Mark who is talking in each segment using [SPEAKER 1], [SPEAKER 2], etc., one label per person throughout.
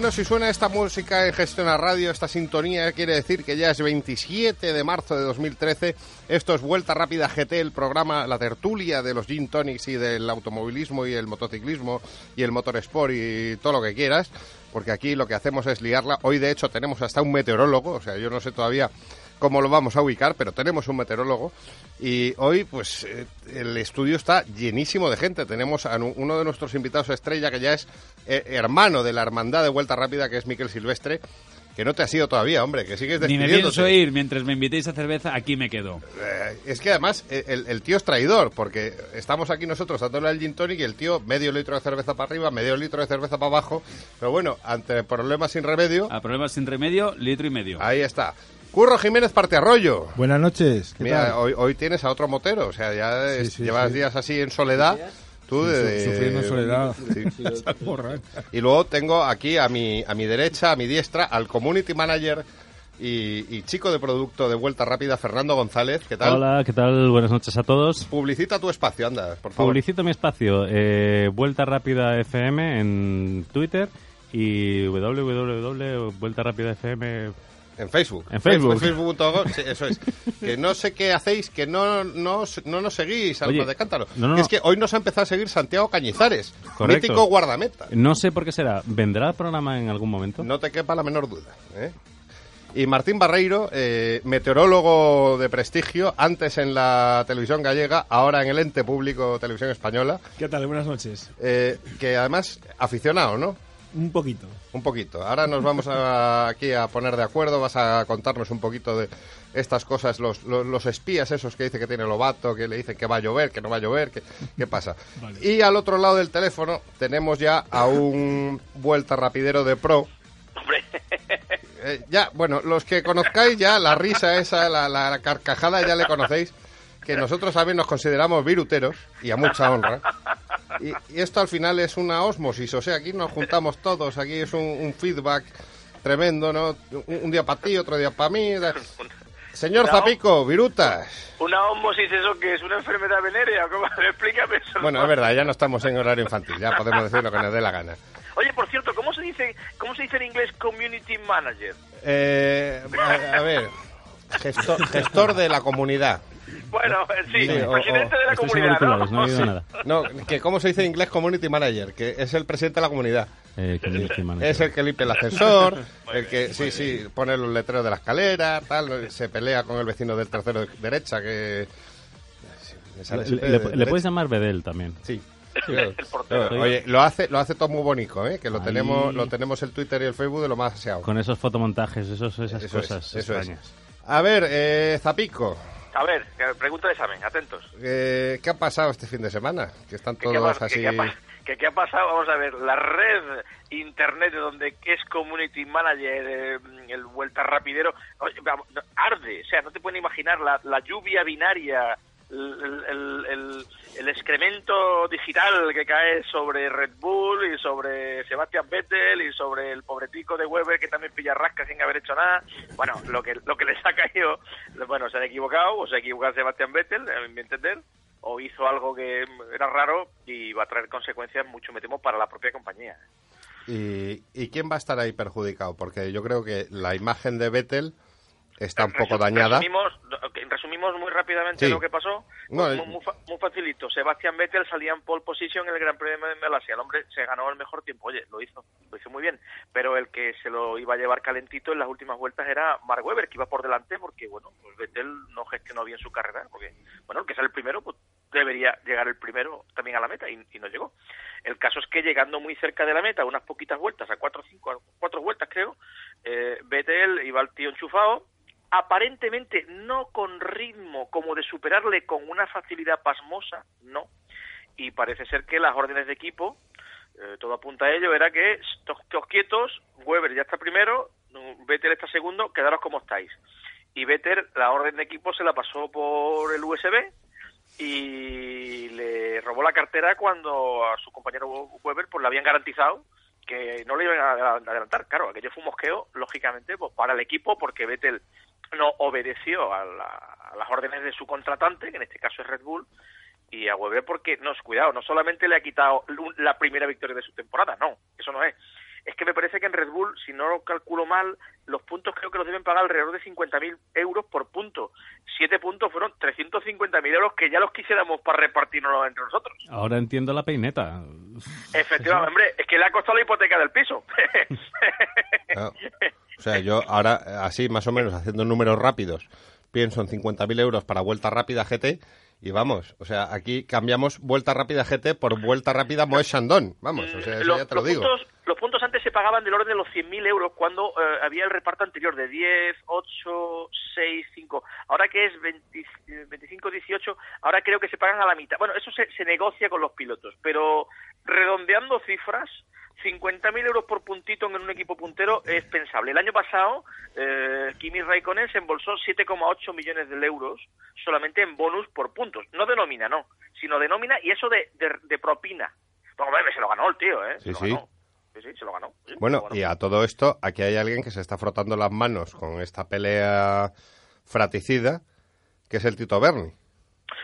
[SPEAKER 1] Bueno, si suena esta música en Gestión a Radio, esta sintonía quiere decir que ya es 27 de marzo de 2013. Esto es Vuelta Rápida GT, el programa, la tertulia de los gin tonics y del automovilismo y el motociclismo y el motor sport y todo lo que quieras. Porque aquí lo que hacemos es liarla. Hoy, de hecho, tenemos hasta un meteorólogo. O sea, yo no sé todavía cómo lo vamos a ubicar, pero tenemos un meteorólogo y hoy pues eh, el estudio está llenísimo de gente. Tenemos a uno de nuestros invitados estrella que ya es eh, hermano de la hermandad de Vuelta Rápida, que es Miquel Silvestre. Que no te has ido todavía, hombre, que sigues
[SPEAKER 2] Ni me pienso ir, mientras me invitéis a cerveza, aquí me quedo.
[SPEAKER 1] Eh, es que además el, tío es traidor, porque estamos aquí nosotros dándole al gin tonic y el tío medio litro de cerveza para arriba, medio litro de cerveza para abajo. Pero bueno, ante problemas sin remedio...
[SPEAKER 2] A problemas sin remedio, litro y medio.
[SPEAKER 1] Ahí está. Curro Jiménez Parte Arroyo.
[SPEAKER 3] Buenas noches.
[SPEAKER 1] Mira, Hoy, hoy, tienes a otro motero, o sea, ya llevas días así en soledad. Tú de,
[SPEAKER 3] sufriendo soledad.
[SPEAKER 1] y luego tengo aquí a mi, a mi derecha, a mi diestra, al community manager y, chico de producto de Vuelta Rápida, Fernando González. ¿Qué tal?
[SPEAKER 4] Hola, ¿qué tal? Buenas noches a todos.
[SPEAKER 1] Publicita tu espacio, anda, por favor.
[SPEAKER 4] Publicito mi espacio. Eh, Vuelta Rápida FM en Twitter y www.vueltarapidafm
[SPEAKER 1] en Facebook.
[SPEAKER 4] En Facebook.
[SPEAKER 1] Facebook. eso es. Que no sé qué hacéis, que no, no, no nos seguís, Alma de Cántaro. es que hoy nos ha empezado a seguir Santiago Cañizares, mítico guardameta.
[SPEAKER 4] No sé por qué será. ¿Vendrá el programa en algún momento?
[SPEAKER 1] No te quepa la menor duda. ¿eh? Y Martín Barreiro, eh, meteorólogo de prestigio, antes en la televisión gallega, ahora en el ente público Televisión Española.
[SPEAKER 3] ¿Qué tal? Buenas noches.
[SPEAKER 1] Eh, que además, aficionado, ¿no?
[SPEAKER 3] Un poquito.
[SPEAKER 1] Un poquito. Ahora nos vamos aquí a poner de acuerdo, vas a contarnos un poquito de estas cosas, los, los, espías esos que dice que tiene Lobato, que le dicen que va a llover, que no va a llover, que, qué pasa. Y al otro lado del teléfono tenemos ya a un vuelta rapidero de pro.
[SPEAKER 5] Hombre.
[SPEAKER 1] Eh, ya, bueno, los que conozcáis ya, la risa esa, la, la carcajada ya le conocéis que nosotros también nos consideramos viruteros y a mucha honra. Y, esto al final es una osmosis, o sea, aquí nos juntamos todos, aquí es un, feedback tremendo, ¿no? Un, día para ti, otro día para mí. Señor Zapico, virutas.
[SPEAKER 5] ¿Una osmosis eso que es una enfermedad venérea? ¿Cómo? Explícame eso.
[SPEAKER 1] Bueno, es verdad, ya no estamos en horario infantil, ya podemos decir lo que nos dé la gana.
[SPEAKER 5] Oye, por cierto, ¿cómo se dice, cómo se dice en inglés community manager?
[SPEAKER 1] Eh, a, ver, gestor, gestor de la comunidad.
[SPEAKER 5] Bueno, sí, presidente de la comunidad, ¿no?
[SPEAKER 4] no he nada.
[SPEAKER 1] No, que cómo se dice en inglés community manager, que es el presidente de la comunidad.
[SPEAKER 4] Eh,
[SPEAKER 1] es el que limpia el ascensor, el que, sí, sí, pone los letreros de la escalera, tal, se pelea con el vecino del tercero de derecha, que...
[SPEAKER 4] Le, puedes llamar Bedel también.
[SPEAKER 1] Sí. Oye, lo hace, lo hace todo muy bonito, ¿eh? Que lo tenemos, lo tenemos el Twitter y el Facebook de lo más aseado.
[SPEAKER 4] Con esos fotomontajes, esos, esas cosas extrañas.
[SPEAKER 1] A ver, eh, Zapico.
[SPEAKER 5] A ver, pregunta de examen, atentos.
[SPEAKER 1] Eh, ¿Qué ha pasado este fin de semana? Que están todos así...
[SPEAKER 5] ¿Qué, ¿Qué, ha pasado? Vamos a ver, la red internet de donde es community manager, eh, el vuelta rapidero, arde, o sea, no te pueden imaginar la, la lluvia binaria el, excremento digital que cae sobre Red Bull y sobre Sebastian Vettel y sobre el pobretico de Weber que también pilla rasca sin haber hecho nada. Bueno, lo que, lo que les ha caído, bueno, se han equivocado, o se ha equivocado Sebastian Vettel, a mi entender, o hizo algo que era raro y va a traer consecuencias mucho, me temo, para la propia compañía.
[SPEAKER 1] ¿Y, ¿Y quién va a estar ahí perjudicado? Porque yo creo que la imagen de Vettel está un poco dañada.
[SPEAKER 5] Resumimos, muy rápidamente lo que pasó. muy, muy, facilito. Sebastián Vettel salía en pole position en el Gran Premio de Malasia. El hombre se ganó el mejor tiempo. Oye, lo hizo, lo hizo muy bien. Pero el que se lo iba a llevar calentito en las últimas vueltas era Mark Webber, que iba por delante porque, bueno, pues Vettel no gestionó bien su carrera. Porque, bueno, el que sale el primero, pues debería llegar el primero también a la meta y, no llegó. El caso es que llegando muy cerca de la meta, unas poquitas vueltas, a cuatro, cinco, cuatro vueltas creo, eh, Vettel iba al tío enchufado aparentemente no con ritmo como de superarle con una facilidad pasmosa, no. Y parece ser que las órdenes de equipo, eh, todo apunta a ello, era que estos quietos, Weber ya está primero, Vettel está segundo, quedaros como estáis. Y Vettel, la orden de equipo se la pasó por el USB y le robó la cartera cuando a su compañero Weber pues le habían garantizado que no le iban a adelantar. Claro, aquello fue un mosqueo, lógicamente, pues para el equipo, porque Vettel no obedeció a, las órdenes de su contratante, que en este caso es Red Bull, y a Weber porque, no, cuidado, no solamente le ha quitado la primera victoria de su temporada, no, eso no es. Es que me parece que en Red Bull, si no lo calculo mal, los puntos creo que los deben pagar alrededor de 50.000 euros por punto. Siete puntos fueron 350.000 euros que ya los quisiéramos para repartirnos entre nosotros.
[SPEAKER 4] Ahora entiendo la peineta.
[SPEAKER 5] Efectivamente, hombre, es que le ha costado la hipoteca del piso.
[SPEAKER 1] O sea, yo ahora, así más o menos, haciendo números rápidos, pienso en 50.000 euros para vuelta rápida GT y vamos, o sea, aquí cambiamos vuelta rápida GT por vuelta rápida Moe Chandon. Vamos, o sea, eso ya te lo digo.
[SPEAKER 5] Puntos, los puntos antes se pagaban del orden de los 100.000 euros cuando eh, había el reparto anterior de 10, 8, 6, 5. Ahora que es 25, 18, ahora creo que se pagan a la mitad. Bueno, eso se, se negocia con los pilotos, pero redondeando cifras, 50.000 euros por puntito en un equipo puntero es pensable. El año pasado, eh, Kimi Raikkonen se embolsó 7,8 millones de euros solamente en bonus por puntos. No denomina, no, sino denomina y eso de, de, propina. Bueno, se lo ganó el tío, ¿eh?
[SPEAKER 1] Sí,
[SPEAKER 5] sí.
[SPEAKER 1] Sí, se lo ganó. bueno, y a todo esto, aquí hay alguien que se está frotando las manos con esta pelea fraticida, que es el Tito Berni.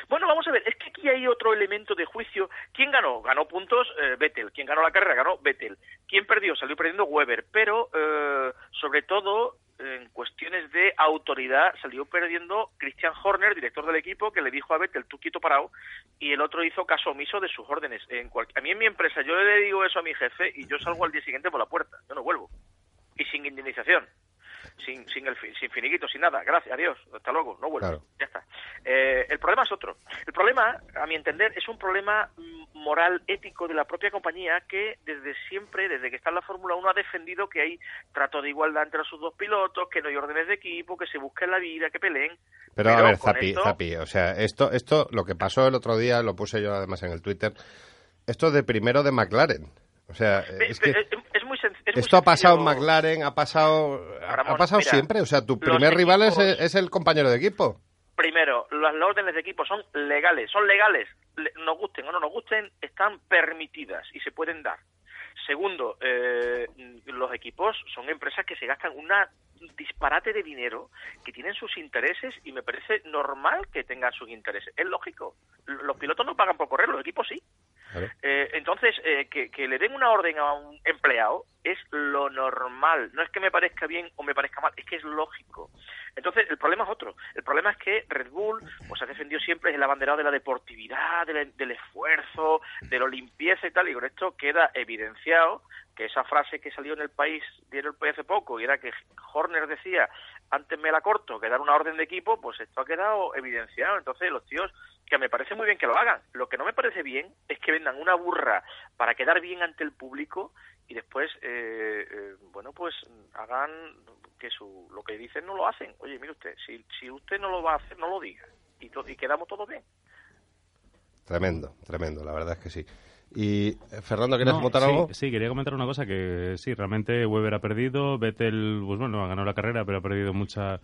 [SPEAKER 5] Bueno, vamos a ver, es que aquí hay otro elemento de juicio. ¿Quién ganó? Ganó puntos eh, Vettel. ¿Quién ganó la carrera? Ganó Vettel. ¿Quién perdió? Salió perdiendo Weber. Pero, eh, sobre todo, en cuestiones de autoridad, salió perdiendo Christian Horner, director del equipo, que le dijo a Vettel, tú quieto parado, y el otro hizo caso omiso de sus órdenes. En A mí en mi empresa, yo le digo eso a mi jefe y yo salgo al día siguiente por la puerta. Yo no vuelvo. Y sin indemnización sin, sin, el, sin finiquito, sin nada. Gracias, adiós, hasta luego, no vuelvo. Ya está. Eh, el problema es otro. El problema, a mi entender, es un problema mm, moral, ético de la propia compañía que desde siempre, desde que está en la Fórmula 1, ha defendido que hay trato de igualdad entre sus dos pilotos, que no hay órdenes de equipo, que se busquen la vida, que peleen.
[SPEAKER 1] Pero, a ver, Zapi, Zapi, o sea, esto, esto, lo que pasó el otro día, lo puse yo además en el Twitter, esto de primero de McLaren. O sea, es que... Esto ha pasado en McLaren, ha pasado, ha pasado siempre. O sea, tu primer rival es, el compañero de equipo.
[SPEAKER 5] Primero, las órdenes de equipo son legales, son legales. Nos gusten o no nos gusten, están permitidas y se pueden dar. Segundo, eh, los equipos son empresas que se gastan una disparate de dinero, que tienen sus intereses y me parece normal que tengan sus intereses. Es lógico. Los pilotos no pagan por correr, los equipos sí. Eh, entonces, eh, que, le den una orden a un empleado es lo normal. No es que me parezca bien o me parezca mal, es que es lógico. Entonces, el problema es otro. El problema es que Red Bull pues ha defendido siempre el abanderado de la deportividad, del, esfuerzo, de la limpieza y tal, y con esto queda evidenciado que esa frase que salió en el país, dieron el país hace poco, y era que Horner decía, antes me la corto que dar una orden de equipo, pues esto ha quedado evidenciado. Entonces, los tíos, que me parece muy bien que lo hagan. Lo que no me parece bien es que vendan una burra para quedar bien ante el público y después, eh, eh, bueno, pues hagan que su, lo que dicen no lo hacen. Oye, mire usted, si, si usted no lo va a hacer, no lo diga. Y, y quedamos todos bien.
[SPEAKER 1] Tremendo, tremendo, la verdad es que sí. Y eh, Fernando, ¿quieres comentar algo?
[SPEAKER 4] Sí, quería comentar una cosa que sí, realmente Weber ha perdido, Vettel, pues bueno, ha ganado la carrera, pero ha perdido mucha,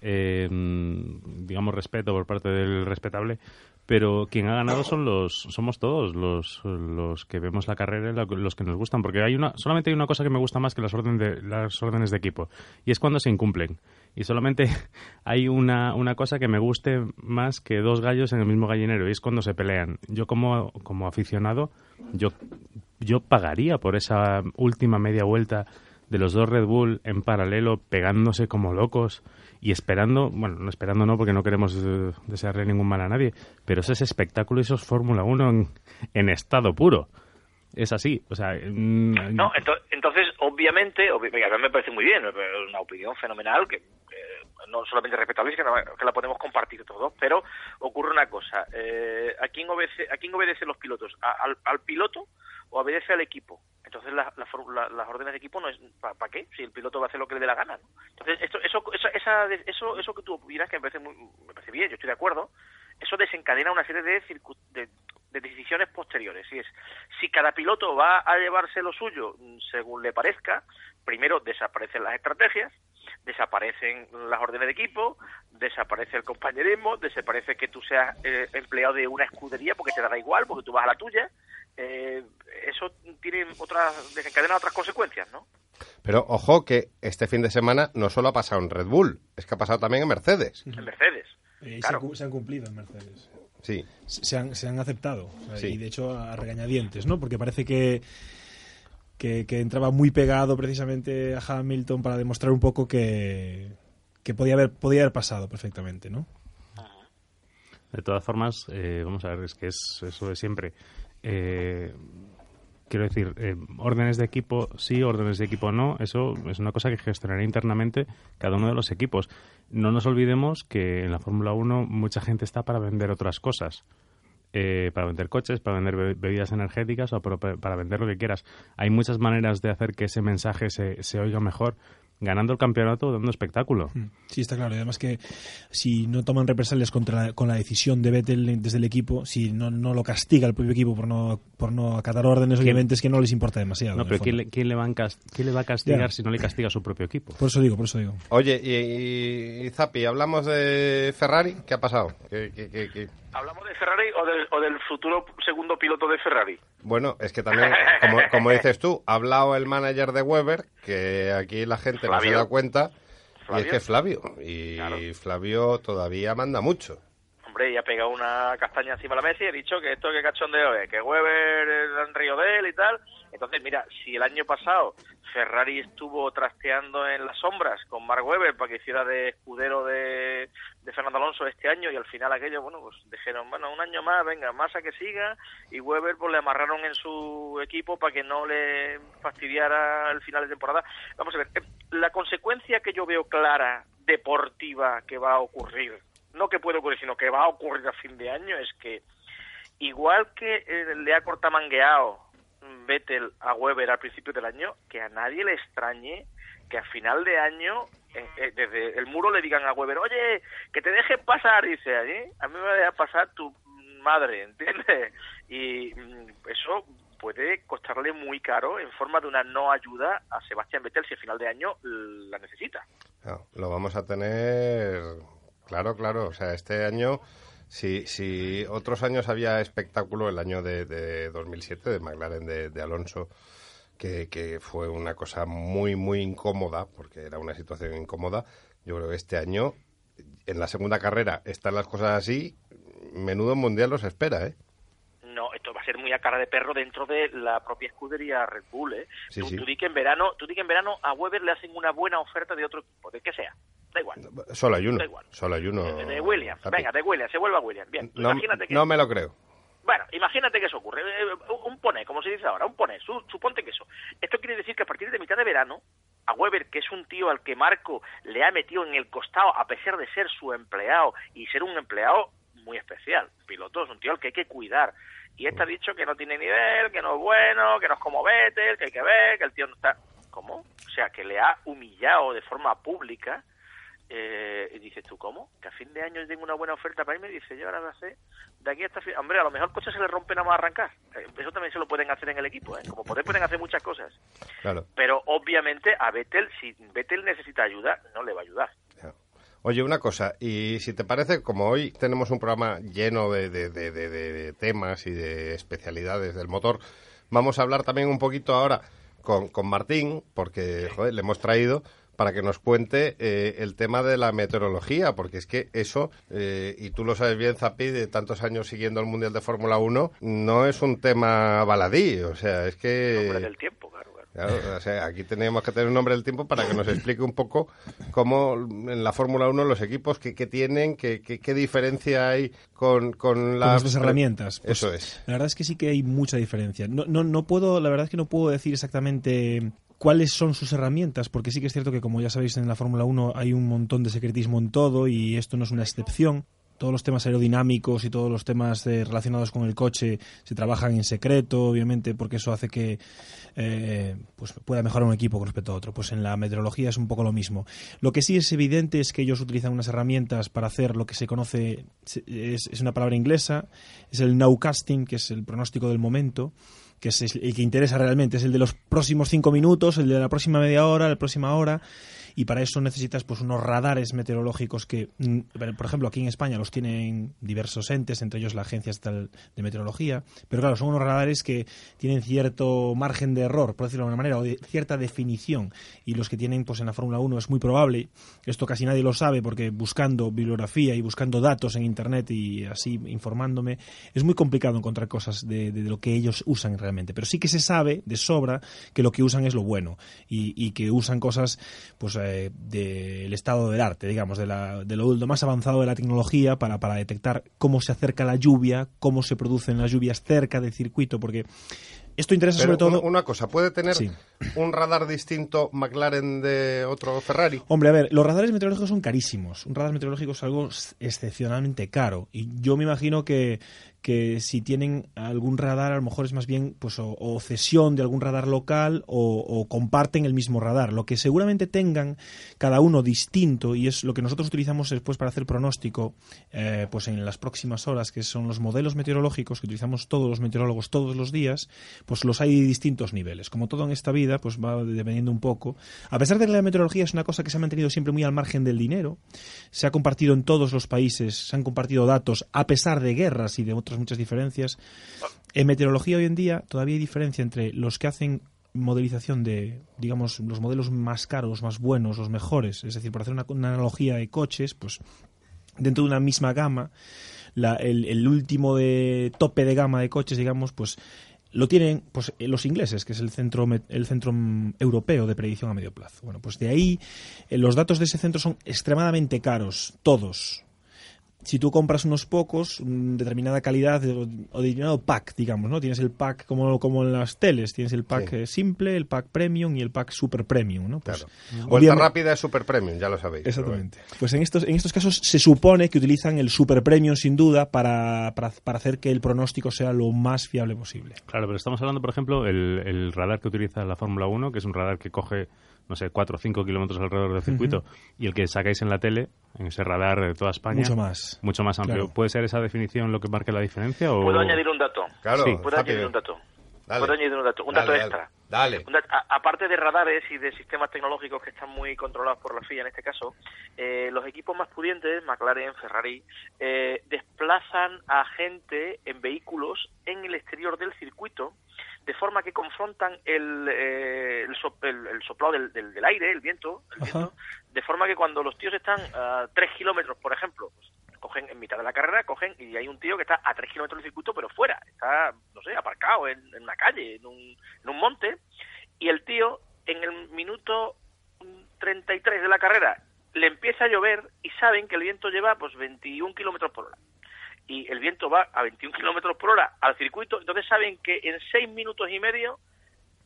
[SPEAKER 4] eh, digamos, respeto por parte del respetable pero quien ha ganado son los somos todos los, los que vemos la carrera los que nos gustan porque hay una solamente hay una cosa que me gusta más que las órdenes de las órdenes de equipo y es cuando se incumplen y solamente hay una, una cosa que me guste más que dos gallos en el mismo gallinero y es cuando se pelean yo como como aficionado yo yo pagaría por esa última media vuelta de los dos Red Bull en paralelo pegándose como locos y esperando, bueno, no esperando no porque no queremos eh, desearle ningún mal a nadie, pero ese es espectáculo y eso es Fórmula 1 en, estado puro. Es así, o sea...
[SPEAKER 5] Mm, no, entonces, obviamente, a mí me parece muy bien, una opinión fenomenal que, no solamente respetable, sino que la podemos compartir todos, pero ocurre una cosa, eh, ¿a, quién obedece, ¿a quién obedecen los pilotos? al, piloto o obedece al equipo? Entonces las órdenes de equipo no es ¿para qué? Si el piloto va a hacer lo que le dé la gana. Entonces esto, eso, esa, eso, eso que tú opinas que me parece, muy, me parece bien, yo estoy de acuerdo. Eso desencadena una serie de, de, de decisiones posteriores. Y es, si cada piloto va a llevarse lo suyo según le parezca, primero desaparecen las estrategias, desaparecen las órdenes de equipo, desaparece el compañerismo, desaparece que tú seas eh, empleado de una escudería porque te da igual, porque tú vas a la tuya, eh, eso tiene otras, desencadena otras consecuencias, ¿no?
[SPEAKER 1] Pero ojo que este fin de semana no solo ha pasado en Red Bull, es que ha pasado también en Mercedes.
[SPEAKER 5] En Mercedes.
[SPEAKER 3] Eh, se, han, cumplido en Mercedes.
[SPEAKER 1] Sí.
[SPEAKER 3] Se han, se han aceptado. Y de hecho a regañadientes, ¿no? Porque parece que que, entraba muy pegado precisamente a Hamilton para demostrar un poco que, que podía, haber, podía haber pasado perfectamente, ¿no?
[SPEAKER 4] De todas formas, eh, vamos a ver, es que es eso de siempre. Eh, quiero decir, eh, órdenes de equipo sí, órdenes de equipo no, eso es una cosa que gestionará internamente cada uno de los equipos. No nos olvidemos que en la Fórmula 1 mucha gente está para vender otras cosas. Eh, para vender coches, para vender bebidas energéticas o para, vender lo que quieras. Hay muchas maneras de hacer que ese mensaje se, se oiga mejor ganando el campeonato dando espectáculo. Mm,
[SPEAKER 3] sí, está claro. Y además que si no toman represalias contra con la decisión de Vettel desde el equipo, si no, no lo castiga el propio equipo por no, por no acatar órdenes, obviamente es que no les importa demasiado.
[SPEAKER 4] No, pero ¿quién le, ¿quién le, va a castigar si no le castiga a su propio equipo?
[SPEAKER 3] Por eso digo, por eso digo.
[SPEAKER 1] Oye, y, y, Zapi, hablamos de Ferrari, ¿qué ha pasado? ¿Qué, qué, qué,
[SPEAKER 5] ¿Hablamos de Ferrari o del, o del futuro segundo piloto de Ferrari?
[SPEAKER 1] Bueno, es que también, como, como dices tú, ha hablado el manager de Weber, que aquí la gente no se da cuenta, y es que Flavio. Y Flavio todavía manda mucho.
[SPEAKER 5] Hombre, y ha pegado una castaña encima de la mesa y ha dicho que esto que cachondeo es, que Weber es en río de él y tal. Entonces, mira, si el año pasado Ferrari estuvo trasteando en las sombras con Mark Webber para que hiciera de escudero de, Fernando Alonso este año y al final aquello, bueno, pues dijeron, bueno, un año más, venga, más a que siga y Webber pues le amarraron en su equipo para que no le fastidiara el final de temporada. Vamos a ver, eh, la consecuencia que yo veo clara deportiva que va a ocurrir, no que puede ocurrir, sino que va a ocurrir a fin de año es que igual que eh, le ha cortamangueado Vettel a Weber al principio del año, que a nadie le extrañe que a final de año eh, eh, desde el muro le digan a Weber, oye, que te dejes pasar, dice allí, a mí me va a dejar pasar tu madre, ¿entiendes? Y mm, eso puede costarle muy caro en forma de una no ayuda a Sebastián Vettel si a final de año la necesita.
[SPEAKER 1] lo vamos a tener, claro, claro, o sea, este año si, si otros años había espectáculo, el año de, de 2007 de McLaren de, Alonso, que, que, fue una cosa muy, muy incómoda, porque era una situación incómoda, yo creo que este año, en la segunda carrera, están las cosas así, menudo mundial los espera, ¿eh?
[SPEAKER 5] No, esto va a ser muy a cara de perro dentro de la propia escudería Red Bull, ¿eh? tú, di que en verano, tú di que en verano a Weber le hacen una buena oferta de otro equipo, de que sea da igual.
[SPEAKER 1] Solo hay uno. Solo hay uno.
[SPEAKER 5] De, Williams. Venga, de Williams, se vuelve a Williams. Bien,
[SPEAKER 1] no,
[SPEAKER 5] imagínate que...
[SPEAKER 1] no me lo creo.
[SPEAKER 5] Bueno, imagínate que eso ocurre. Eh, un pone, como se dice ahora, un pone, suponte que eso. Esto quiere decir que a partir de mitad de verano, a Weber, que es un tío al que Marco le ha metido en el costado, a pesar de ser su empleado y ser un empleado muy especial, piloto, es un tío al que hay que cuidar. Y este ha dicho que no tiene nivel, que no es bueno, que no es como Vettel, que hay que ver, que el tío no está... ¿Cómo? O sea, que le ha humillado de forma pública eh, y dices tú, ¿cómo? Que a fin de año tengo una buena oferta para irme. Dice, yo ahora la sé. De aquí hasta fin... Hombre, a lo mejor el coche se le rompe nada más arrancar. Eh, eso también se lo pueden hacer en el equipo, ¿eh? Como poder pueden hacer muchas cosas.
[SPEAKER 1] Claro.
[SPEAKER 5] Pero obviamente a Vettel, si Vettel necesita ayuda, no le va a ayudar.
[SPEAKER 1] Oye, una cosa, y si te parece, como hoy tenemos un programa lleno de, de, de, de, temas y de especialidades del motor, vamos a hablar también un poquito ahora con, con Martín, porque joder, le hemos traído para que nos cuente eh, el tema de la meteorología, porque es que eso, eh, y tú lo sabes bien, Zapi, de tantos años siguiendo el Mundial de Fórmula 1, no es un tema baladí, o sea, es que...
[SPEAKER 5] El del tiempo, claro.
[SPEAKER 1] o sea, aquí tenemos que tener un nombre del tiempo para que nos explique un poco cómo en la Fórmula 1 los equipos que, tienen, qué que, diferencia hay con, con las
[SPEAKER 3] herramientas.
[SPEAKER 1] Pues Eso es.
[SPEAKER 3] La verdad es que sí que hay mucha diferencia. No, no, no puedo, la verdad es que no puedo decir exactamente cuáles son sus herramientas, porque sí que es cierto que, como ya sabéis, en la Fórmula 1 hay un montón de secretismo en todo y esto no es una excepción. Todos los temas aerodinámicos y todos los temas relacionados con el coche se trabajan en secreto, obviamente, porque eso hace que eh, pues pueda mejorar un equipo con respecto a otro. Pues en la meteorología es un poco lo mismo. Lo que sí es evidente es que ellos utilizan unas herramientas para hacer lo que se conoce, es, es una palabra inglesa, es el nowcasting, que es el pronóstico del momento que es el que interesa realmente, es el de los próximos cinco minutos, el de la próxima media hora, la próxima hora, y para eso necesitas pues unos radares meteorológicos que, mm, por ejemplo, aquí en España los tienen diversos entes, entre ellos la Agencia Estatal de Meteorología, pero claro, son unos radares que tienen cierto margen de error, por decirlo de alguna manera, o de cierta definición, y los que tienen pues en la Fórmula 1 es muy probable, esto casi nadie lo sabe porque buscando bibliografía y buscando datos en Internet y así informándome, es muy complicado encontrar cosas de, lo que ellos usan realmente, pero sí que se sabe de sobra que lo que usan es lo bueno y, que usan cosas pues eh, del estado del arte, digamos, de, la, de lo, más avanzado de la tecnología para, para detectar cómo se acerca la lluvia, cómo se producen las lluvias cerca del circuito, porque esto interesa sobre todo.
[SPEAKER 1] Una cosa, ¿puede tener un radar distinto McLaren de otro Ferrari?
[SPEAKER 3] Hombre, a ver, los radares meteorológicos son carísimos. Un radar meteorológico es algo excepcionalmente caro. Y yo me imagino que, que si tienen algún radar, a lo mejor es más bien pues o, cesión de algún radar local o, comparten el mismo radar. Lo que seguramente tengan cada uno distinto y es lo que nosotros utilizamos después para hacer pronóstico, eh, pues en las próximas horas, que son los modelos meteorológicos que utilizamos todos los meteorólogos todos los días, pues los hay de distintos niveles. Como todo en esta vida, pues va dependiendo un poco. A pesar de que la meteorología es una cosa que se ha mantenido siempre muy al margen del dinero, se ha compartido en todos los países, se han compartido datos a pesar de guerras y de otros muchas diferencias. En meteorología hoy en día todavía hay diferencia entre los que hacen modelización de, digamos, los modelos más caros, más buenos, los mejores. Es decir, por hacer una, analogía de coches, pues dentro de una misma gama, el, último de tope de gama de coches, digamos, pues lo tienen pues los ingleses, que es el centro el centro europeo de predicción a medio plazo. Bueno, pues de ahí eh, los datos de ese centro son extremadamente caros, todos si tú compras unos pocos, determinada calidad o determinado pack, digamos, ¿no? Tienes el pack como, como en las teles, tienes el pack eh, simple, el pack premium y el pack super premium, ¿no?
[SPEAKER 1] Pues, claro. Vuelta rápida es super premium, ya lo sabéis.
[SPEAKER 3] Exactamente. Pues en estos, en estos casos se supone que utilizan el super premium sin duda para, para, para hacer que el pronóstico sea lo más fiable posible.
[SPEAKER 4] Claro, pero estamos hablando, por ejemplo, el, el radar que utiliza la Fórmula 1, que es un radar que coge no sé, 4 o 5 kilómetros alrededor del circuito, y el que sacáis en la tele, en ese radar de toda España.
[SPEAKER 3] Mucho más.
[SPEAKER 4] Mucho más amplio. ¿Puede ser esa definición lo que marque la diferencia? O...
[SPEAKER 5] Puedo añadir un dato.
[SPEAKER 1] Claro,
[SPEAKER 5] Puedo añadir un dato. Puedo añadir un dato, un dato extra.
[SPEAKER 1] Dale.
[SPEAKER 5] aparte de radares y de sistemas tecnológicos que están muy controlados por la FIA en este caso, eh, los equipos más pudientes, McLaren, Ferrari, eh, desplazan a gente en vehículos en el exterior del circuito de forma que confrontan el, eh, el, soplado del, del, aire, el viento, de forma que cuando los tíos están a tres kilómetros, por ejemplo, cogen en mitad de la carrera, cogen y hay un tío que está a tres kilómetros del circuito, pero fuera, está, no sé, aparcado en, en una calle, en un, en un monte, y el tío en el minuto 33 de la carrera le empieza a llover y saben que el viento lleva pues 21 kilómetros por hora. Y el viento va a 21 kilómetros por hora al circuito, entonces saben que en seis minutos y medio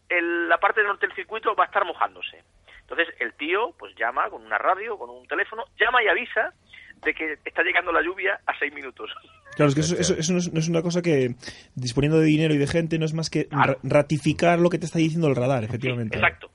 [SPEAKER 5] la parte norte del circuito va a estar mojándose. Entonces el tío pues llama con una radio, con un teléfono, llama y avisa de que está llegando la lluvia a seis minutos.
[SPEAKER 3] Claro, es que eso, eso, no, es, una cosa que, disponiendo de dinero y de gente, no es más que ratificar lo que te está diciendo el radar, efectivamente.
[SPEAKER 5] exacto.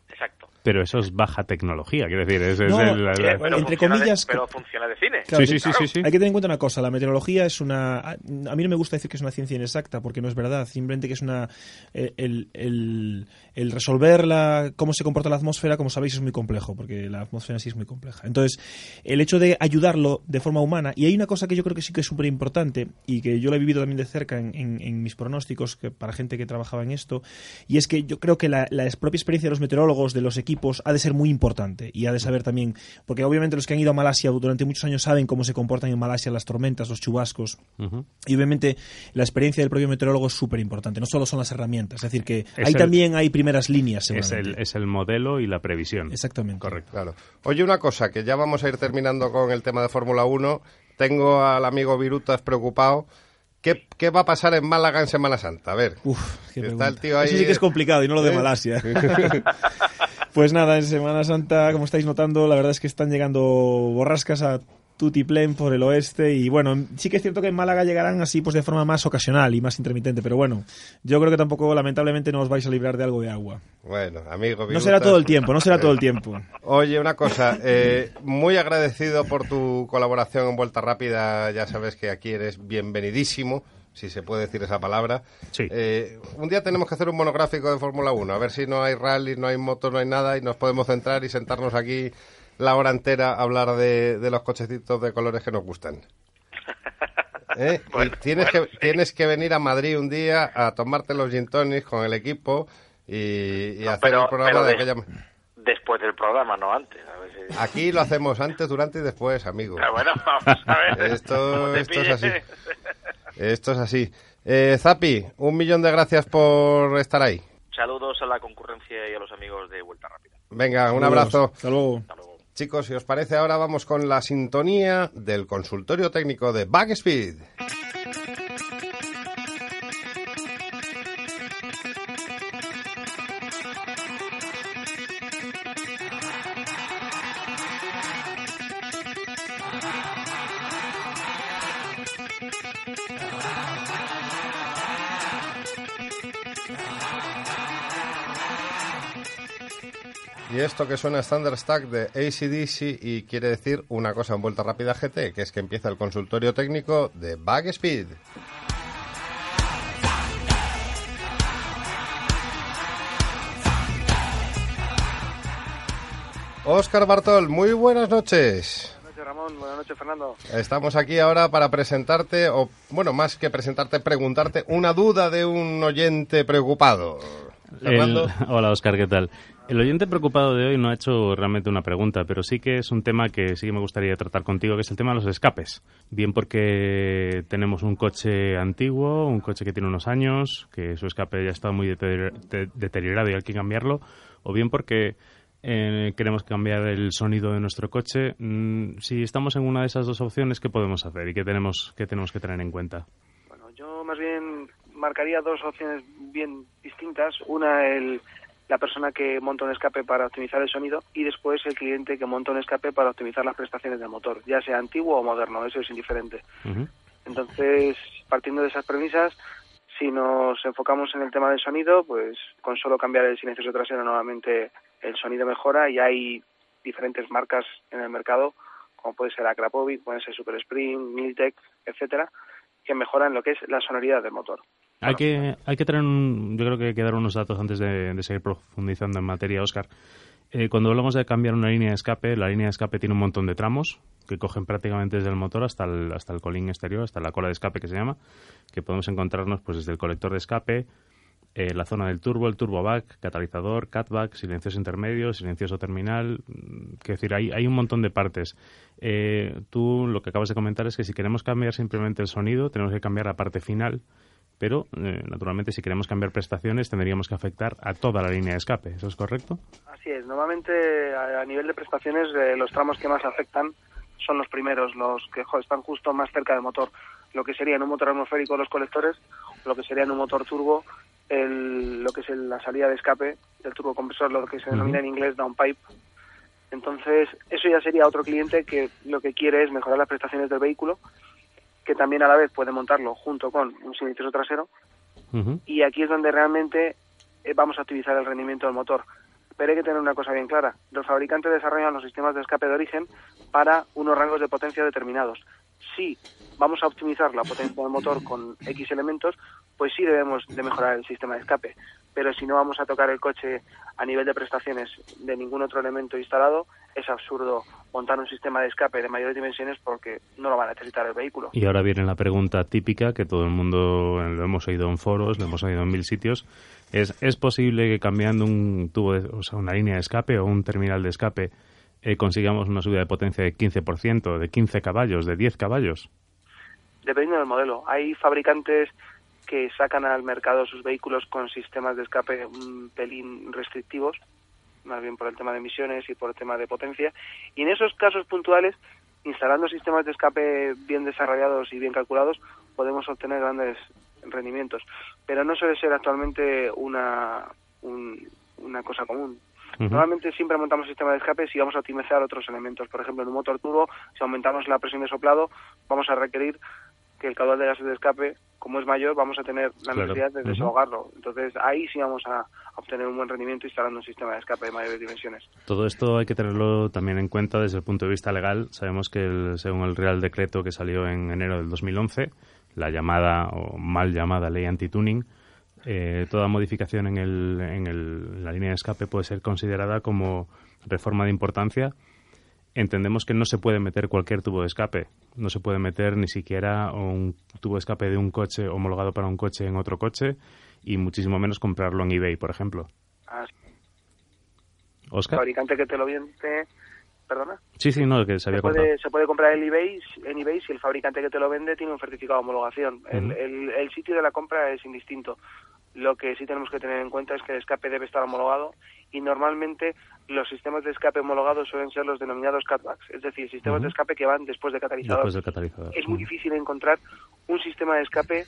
[SPEAKER 4] Pero eso es baja tecnología, quiero decir. Es,
[SPEAKER 3] entre comillas.
[SPEAKER 5] pero funciona de cine.
[SPEAKER 4] sí, sí, sí, sí,
[SPEAKER 3] Hay que tener en cuenta una cosa: la meteorología es una. A mí no me gusta decir que es una ciencia inexacta, porque no es verdad. Simplemente que es una. Eh, el, el, el resolver la, cómo se comporta la atmósfera, como sabéis, es muy complejo, porque la atmósfera sí es muy compleja. Entonces, el hecho de ayudarlo de forma humana. Y hay una cosa que yo creo que sí que es súper importante y que yo lo he vivido también de cerca en, en, mis pronósticos que, para gente que trabajaba en esto, y es que yo creo que la, la propia experiencia de los meteorólogos, de los equipos, ha de ser muy importante y ha de saber también, porque obviamente los que han ido a Malasia durante muchos años saben cómo se comportan en Malasia las tormentas, los chubascos, y obviamente la experiencia del propio meteorólogo es súper importante, no solo son las herramientas, es decir, que ahí también hay primeras líneas.
[SPEAKER 4] Es el, es el modelo y la previsión.
[SPEAKER 3] Exactamente.
[SPEAKER 1] Correcto. Claro. Oye, una cosa, que ya vamos a ir terminando con el tema de Fórmula 1, tengo al amigo Virutas preocupado ¿Qué, va a pasar en Málaga en Semana Santa? A ver.
[SPEAKER 3] Uf, está el tío ahí. Eso sí que es complicado y no lo de Malasia. pues nada, en Semana Santa, como estáis notando, la verdad es que están llegando borrascas a tutiplén por el oeste y bueno, sí que es cierto que en Málaga llegarán así pues de forma más ocasional y más intermitente, pero bueno, yo creo que tampoco lamentablemente no os vais a librar de algo de agua.
[SPEAKER 1] Bueno, amigo.
[SPEAKER 3] No será todo el tiempo, no será todo el tiempo.
[SPEAKER 1] Oye, una cosa, eh, muy agradecido por tu colaboración en Vuelta Rápida, ya sabes que aquí eres bienvenidísimo si se puede decir esa palabra.
[SPEAKER 4] Sí.
[SPEAKER 1] Eh, un día tenemos que hacer un monográfico de Fórmula 1, a ver si no hay rally, no hay moto, no hay nada y nos podemos centrar y sentarnos aquí la hora entera hablar de, de los cochecitos de colores que nos gustan. ¿Eh? tienes, que, tienes que venir a Madrid un día a tomarte los gin con el equipo y, hacer el programa de, aquella
[SPEAKER 5] Después del programa, no antes.
[SPEAKER 1] Aquí lo hacemos antes, durante y después, amigo.
[SPEAKER 5] Ah, bueno, vamos a ver.
[SPEAKER 1] Esto, esto es así. Esto es así. Eh, Zapi, un millón de gracias por estar ahí.
[SPEAKER 5] Saludos a la concurrencia y a los amigos de Vuelta Rápida.
[SPEAKER 1] Venga, un abrazo.
[SPEAKER 3] Hasta luego.
[SPEAKER 1] Chicos, si os parece, ahora vamos con la sintonía del consultorio técnico de Backspeed. Y esto que suena Standard Stack de ACDC y quiere decir una cosa en vuelta rápida GT, que es que empieza el consultorio técnico de Backspeed. Óscar Bartol, muy buenas noches.
[SPEAKER 6] Buenas noches, Ramón. Buenas noches, Fernando.
[SPEAKER 1] Estamos aquí ahora para presentarte, o bueno, más que presentarte, preguntarte una duda de un oyente preocupado.
[SPEAKER 4] Hola, Óscar, ¿qué tal? El oyente preocupado de hoy no ha hecho realmente una pregunta, pero sí que es un tema que sí que me gustaría tratar contigo, que es el tema de los escapes. Bien porque tenemos un coche antiguo, un coche que tiene unos años, que su escape ya está muy deteriorado y hay que cambiarlo, o bien porque eh, queremos cambiar el sonido de nuestro coche. Mm, si estamos en una de esas dos opciones, ¿qué podemos hacer y tenemos, qué tenemos que tener en cuenta?
[SPEAKER 6] Bueno, yo más bien marcaría dos opciones bien distintas. Una, el la persona que monta un escape para optimizar el sonido y después el cliente que monta un escape para optimizar las prestaciones del motor, ya sea antiguo o moderno, eso es indiferente. Entonces, partiendo de esas premisas, si nos enfocamos en el tema del sonido, pues con solo cambiar el silencioso trasero nuevamente el sonido mejora y hay diferentes marcas en el mercado, como puede ser Akrapovic, puede ser Super Spring, Miltec, etcétera, que mejoran lo que es la sonoridad del motor.
[SPEAKER 4] Hay que, hay que tener, yo creo que hay que dar unos datos antes de, seguir profundizando en materia, Oscar. Eh, cuando hablamos de cambiar una línea de escape, la línea de escape tiene un montón de tramos que cogen prácticamente desde el motor hasta el, hasta el colín exterior, hasta la cola de escape que se llama, que podemos encontrarnos pues desde el colector de escape, eh, la zona del turbo, el turbo back, catalizador, catback, silencioso intermedio, silencioso terminal. Mm, quiero decir, hay, hay un montón de partes. Eh, tú lo que acabas de comentar es que si queremos cambiar simplemente el sonido, tenemos que cambiar la parte final pero eh, naturalmente si queremos cambiar prestaciones tendríamos que afectar a toda la línea de escape, ¿eso es correcto?
[SPEAKER 6] Así es, normalmente a, nivel de prestaciones eh, los tramos que más afectan son los primeros, los que están justo más cerca del motor, lo que sería en un motor atmosférico los colectores, lo que sería en un motor turbo el, lo que es la salida de escape del turbocompresor, lo que se denomina en inglés downpipe. Entonces, eso ya sería otro cliente que lo que quiere es mejorar las prestaciones del vehículo que también a la vez puede montarlo junto con un silencioso trasero. Y aquí es donde realmente eh, vamos a optimizar el rendimiento del motor. Pero hay que tener una cosa bien clara. Los fabricantes desarrollan los sistemas de escape de origen para unos rangos de potencia determinados. Si vamos a optimizar la potencia del motor con X elementos, pues sí debemos de mejorar el sistema de escape. Pero si no vamos a tocar el coche a nivel de prestaciones de ningún otro elemento instalado, es absurdo montar un sistema de escape de mayores dimensiones porque no lo va a necesitar el vehículo.
[SPEAKER 4] Y ahora viene la pregunta típica que todo el mundo lo hemos oído en foros, lo hemos oído en mil sitios, es ¿es posible que cambiando un tubo, o sea, una línea de escape o un terminal de escape eh, consigamos una subida de potencia de 15%, de 15 caballos, de 10 caballos?
[SPEAKER 6] Dependiendo del modelo. Hay fabricantes que sacan al mercado sus vehículos con sistemas de escape un pelín restrictivos, más bien por el tema de emisiones y por el tema de potencia. Y en esos casos puntuales, instalando sistemas de escape bien desarrollados y bien calculados, podemos obtener grandes rendimientos. Pero no suele ser actualmente una, una cosa común. Normalmente siempre montamos sistema de escape si vamos a optimizar otros elementos. Por ejemplo, en un motor turbo, si aumentamos la presión de soplado, vamos a requerir que el caudal de gases de escape, como es mayor, vamos a tener la necesidad de desahogarlo. Entonces ahí sí vamos a obtener un buen rendimiento instalando un sistema de escape de mayores dimensiones.
[SPEAKER 4] Todo esto hay que tenerlo también en cuenta desde el punto de vista legal. Sabemos que según el Real Decreto que salió en enero del 2011, la llamada o mal llamada ley anti-tuning, eh, toda modificación en, el, en el, la línea de escape puede ser considerada como reforma de importancia entendemos que no se puede meter cualquier tubo de escape. No se puede meter ni siquiera un tubo de escape de un coche homologado para un coche en otro coche y muchísimo menos comprarlo en eBay, por ejemplo. Ah,
[SPEAKER 6] Oscar. El fabricante que te lo vende, perdona.
[SPEAKER 4] Sí, sí, no, que se había
[SPEAKER 6] se puede, se puede comprar en eBay, en eBay si el fabricante que te lo vende tiene un certificado de homologación. el, el, sitio de la compra es indistinto. Lo que sí tenemos que tener en cuenta es que el escape debe estar homologado y normalmente los sistemas de escape homologados suelen ser los denominados cutbacks, es decir, sistemas de escape que van después de catalizador. Es muy difícil encontrar un sistema de escape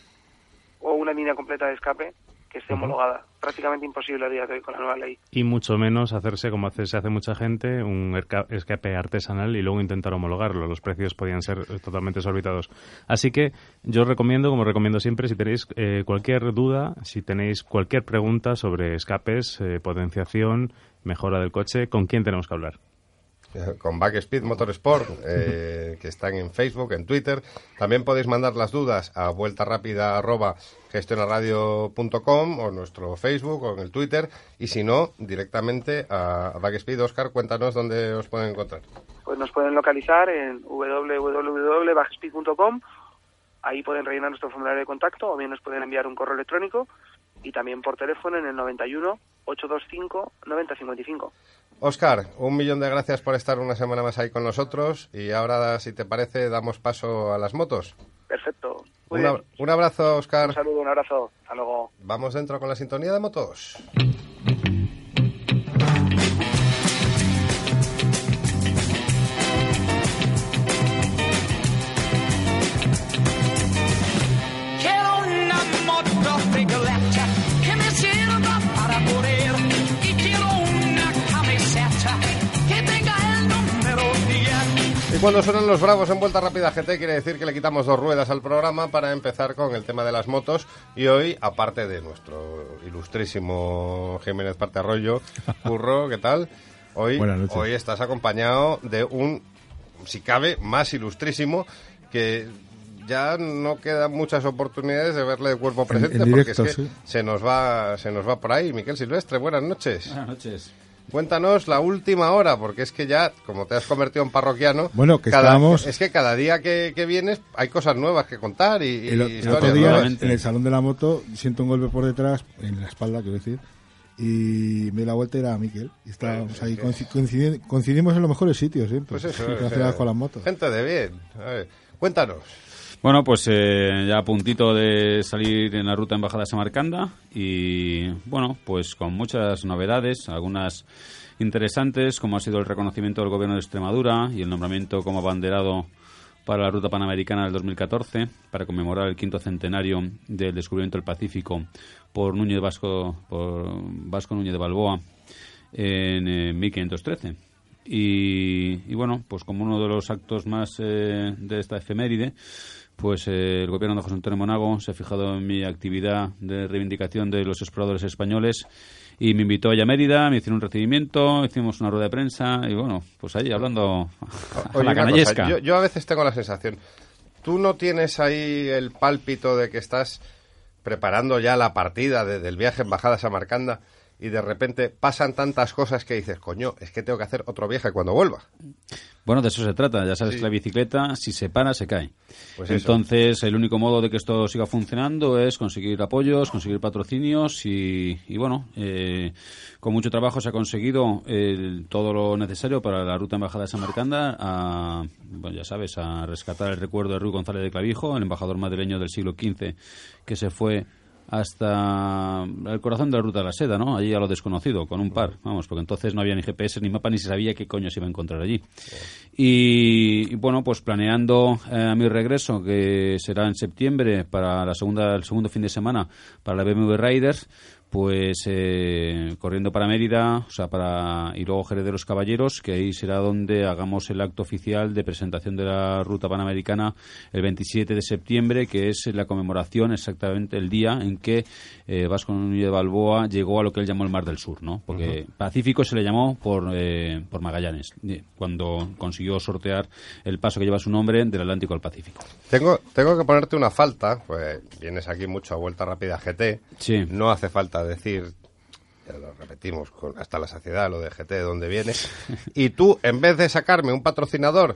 [SPEAKER 6] o una línea completa de escape que esté homologada. Prácticamente imposible a día de hoy con la nueva ley.
[SPEAKER 4] Y mucho menos hacerse, como hace, se hace mucha gente, un escape artesanal y luego intentar homologarlo. Los precios podían ser totalmente desorbitados. Así que yo recomiendo, como recomiendo siempre, si tenéis eh, cualquier duda, si tenéis cualquier pregunta sobre escapes, eh, potenciación, mejora del coche, ¿con quién tenemos que hablar?
[SPEAKER 1] Con Backspeed Motorsport, eh, que están en Facebook, en Twitter. También podéis mandar las dudas a vuelta rápida gestionaradio.com o nuestro Facebook o en el Twitter. Y si no, directamente a Backspeed. Oscar, cuéntanos dónde os pueden encontrar.
[SPEAKER 6] Pues nos pueden localizar en www.backspeed.com. Ahí pueden rellenar nuestro formulario de contacto o bien nos pueden enviar un correo electrónico y también por teléfono en el 91 825 9055.
[SPEAKER 1] Oscar, un millón de gracias por estar una semana más ahí con nosotros y ahora, si te parece, damos paso a las motos.
[SPEAKER 6] Perfecto.
[SPEAKER 1] un abrazo, Oscar.
[SPEAKER 6] Un saludo, un abrazo. Hasta luego.
[SPEAKER 1] Vamos dentro con la sintonía de motos. Y cuando suenan los bravos en vuelta rápida GT quiere decir que le quitamos dos ruedas al programa para empezar con el tema de las motos. Y hoy, aparte de nuestro ilustrísimo Jiménez Parte Arroyo, Curro, ¿qué tal? Hoy, hoy estás acompañado de un, si cabe, más ilustrísimo que ya no quedan muchas oportunidades de verle de cuerpo presente porque es que se nos va se nos va por ahí. Miquel Silvestre, buenas noches.
[SPEAKER 2] Buenas noches.
[SPEAKER 1] Cuéntanos la última hora, porque es que ya, como te has convertido en parroquiano,
[SPEAKER 7] bueno, que
[SPEAKER 1] cada,
[SPEAKER 7] estábamos...
[SPEAKER 1] es que cada día que, vienes hay cosas nuevas que contar y,
[SPEAKER 7] el, otro día, en el salón de la moto, siento un golpe por detrás, en la espalda, quiero decir, y me la vuelta y era Miquel. Y estábamos ahí, coincidimos en los mejores sitios siempre.
[SPEAKER 1] Pues eso, con las motos. Gente de bien. cuéntanos.
[SPEAKER 2] Bueno, pues eh, ya a puntito de salir en la ruta embajada Samarcanda y bueno, pues con muchas novedades, algunas interesantes, como ha sido el reconocimiento del gobierno de Extremadura y el nombramiento como abanderado para la ruta panamericana del 2014 para conmemorar el quinto centenario del descubrimiento del Pacífico por Núñez Vasco por Vasco Núñez de Balboa en 1513. Eh, y, y, bueno, pues como uno de los actos más eh, de esta efeméride, pues eh, el gobierno de José Antonio Monago se ha fijado en mi actividad de reivindicación de los exploradores españoles y me invitó allá a Mérida, me hicieron un recibimiento, hicimos una rueda de prensa y bueno, pues ahí hablando a la canallesca.
[SPEAKER 1] yo, a veces tengo la sensación, tú no tienes ahí el pálpito de que estás preparando ya la partida del viaje en Bajada Samarcanda y de repente pasan tantas cosas que dices, coño, es que tengo que hacer otro viaje cuando vuelva.
[SPEAKER 2] Bueno, de eso se trata. Ya sabes que la bicicleta, si se para, se cae. Pues Entonces, el único modo de que esto siga funcionando es conseguir apoyos, conseguir patrocinios y, bueno, eh, con mucho trabajo se ha conseguido todo lo necesario para la ruta embajada de San Marcanda a, ya sabes, a rescatar el recuerdo de Rui González de Clavijo, el embajador madrileño del siglo XV que se fue hasta el corazón de la ruta de la seda, ¿no? Allí a lo desconocido, con un par, vamos, porque entonces no había ni GPS ni mapa ni se sabía qué coño se iba a encontrar allí. Y, bueno, pues planeando eh, mi regreso, que será en septiembre para la segunda, el segundo fin de semana para la BMW Riders, pues eh, corriendo para Mérida, o sea, para y luego Jerez de los Caballeros, que ahí será donde hagamos el acto oficial de presentación de la ruta panamericana el 27 de septiembre, que es la conmemoración exactamente el día en que eh, Vasco Núñez de Balboa llegó a lo que él llamó el Mar del Sur, ¿no? Porque Pacífico se le llamó por, eh, por Magallanes, cuando consiguió sortear el paso que lleva su nombre del Atlántico al Pacífico.
[SPEAKER 1] Tengo, tengo que ponerte una falta, pues vienes aquí mucho a vuelta rápida GT,
[SPEAKER 2] sí.
[SPEAKER 1] no hace falta decir ya lo repetimos con hasta la saciedad, lo de GT de dónde viene, y tú, en vez de sacarme un patrocinador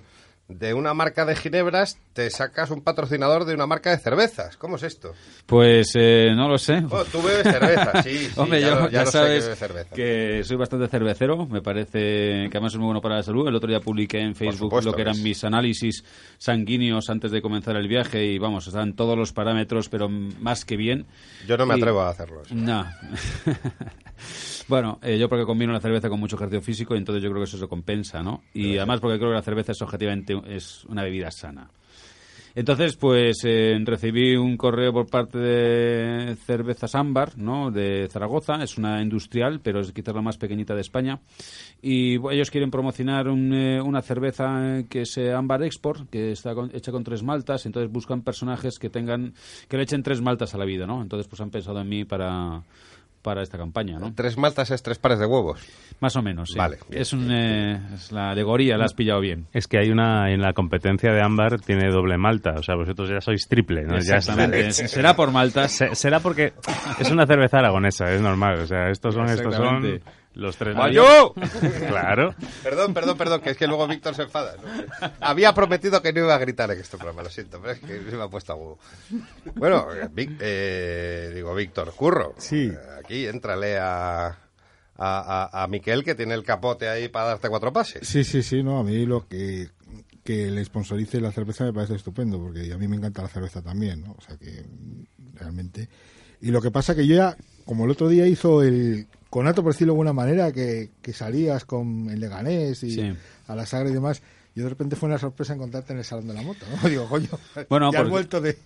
[SPEAKER 1] de una marca de ginebras te sacas un patrocinador de una marca de cervezas. ¿Cómo es esto?
[SPEAKER 2] Pues eh, no lo sé.
[SPEAKER 1] Oh, tú bebes cerveza, sí.
[SPEAKER 2] Hombre, yo ya, sabes que, soy bastante cervecero. Me parece que además es muy bueno para la salud. El otro día publiqué en Facebook lo que eran mis análisis sanguíneos antes de comenzar el viaje y vamos, están todos los parámetros, pero más que bien.
[SPEAKER 1] Yo no me atrevo a hacerlo.
[SPEAKER 2] No. Bueno, eh, yo porque combino la cerveza con mucho ejercicio físico y entonces yo creo que eso se compensa, ¿no? Y además porque creo que la cerveza es objetivamente es una bebida sana. Entonces, pues eh, recibí un correo por parte de Cervezas Ámbar, ¿no? De Zaragoza. Es una industrial, pero es quizás la más pequeñita de España. Y ellos quieren promocionar eh, una cerveza que es Ámbar Export, que está hecha con tres maltas. Entonces buscan personajes que tengan, que le echen tres maltas a la vida, ¿no? Entonces, pues han pensado en mí para para esta campaña, ¿no?
[SPEAKER 1] Tres maltas es tres pares de huevos.
[SPEAKER 2] Más o menos, sí. Vale. Es, un, eh, es la alegoría, la has pillado bien.
[SPEAKER 4] Es que hay una, en la competencia de ámbar tiene doble malta, o sea, vosotros ya sois triple, ¿no?
[SPEAKER 2] Exactamente. será por maltas.
[SPEAKER 4] será porque es una cerveza aragonesa, es normal, o sea, estos son, estos son los tres
[SPEAKER 1] ¡Mayo!
[SPEAKER 4] claro.
[SPEAKER 1] Perdón, perdón, perdón, que es que luego Víctor se enfada. Había prometido que no iba a gritar en este programa, lo siento, pero es que se me ha puesto a huevo. Bueno, eh, digo, Víctor, curro.
[SPEAKER 7] Sí.
[SPEAKER 1] Eh, aquí, entrale a, a, a, Miquel, que tiene el capote ahí para darte cuatro pases.
[SPEAKER 7] Sí, sí, sí, no, a mí lo que que le sponsorice la cerveza me parece estupendo, porque a mí me encanta la cerveza también, ¿no? O sea que realmente... Y lo que pasa que yo ya, como el otro día hizo el conato, por decirlo de alguna manera, que, que salías con el Leganés y a la Sagra y demás, y de repente fue una sorpresa encontrarte en el Salón de la Moto, ¿no? Digo, coño, bueno, ya vuelto de...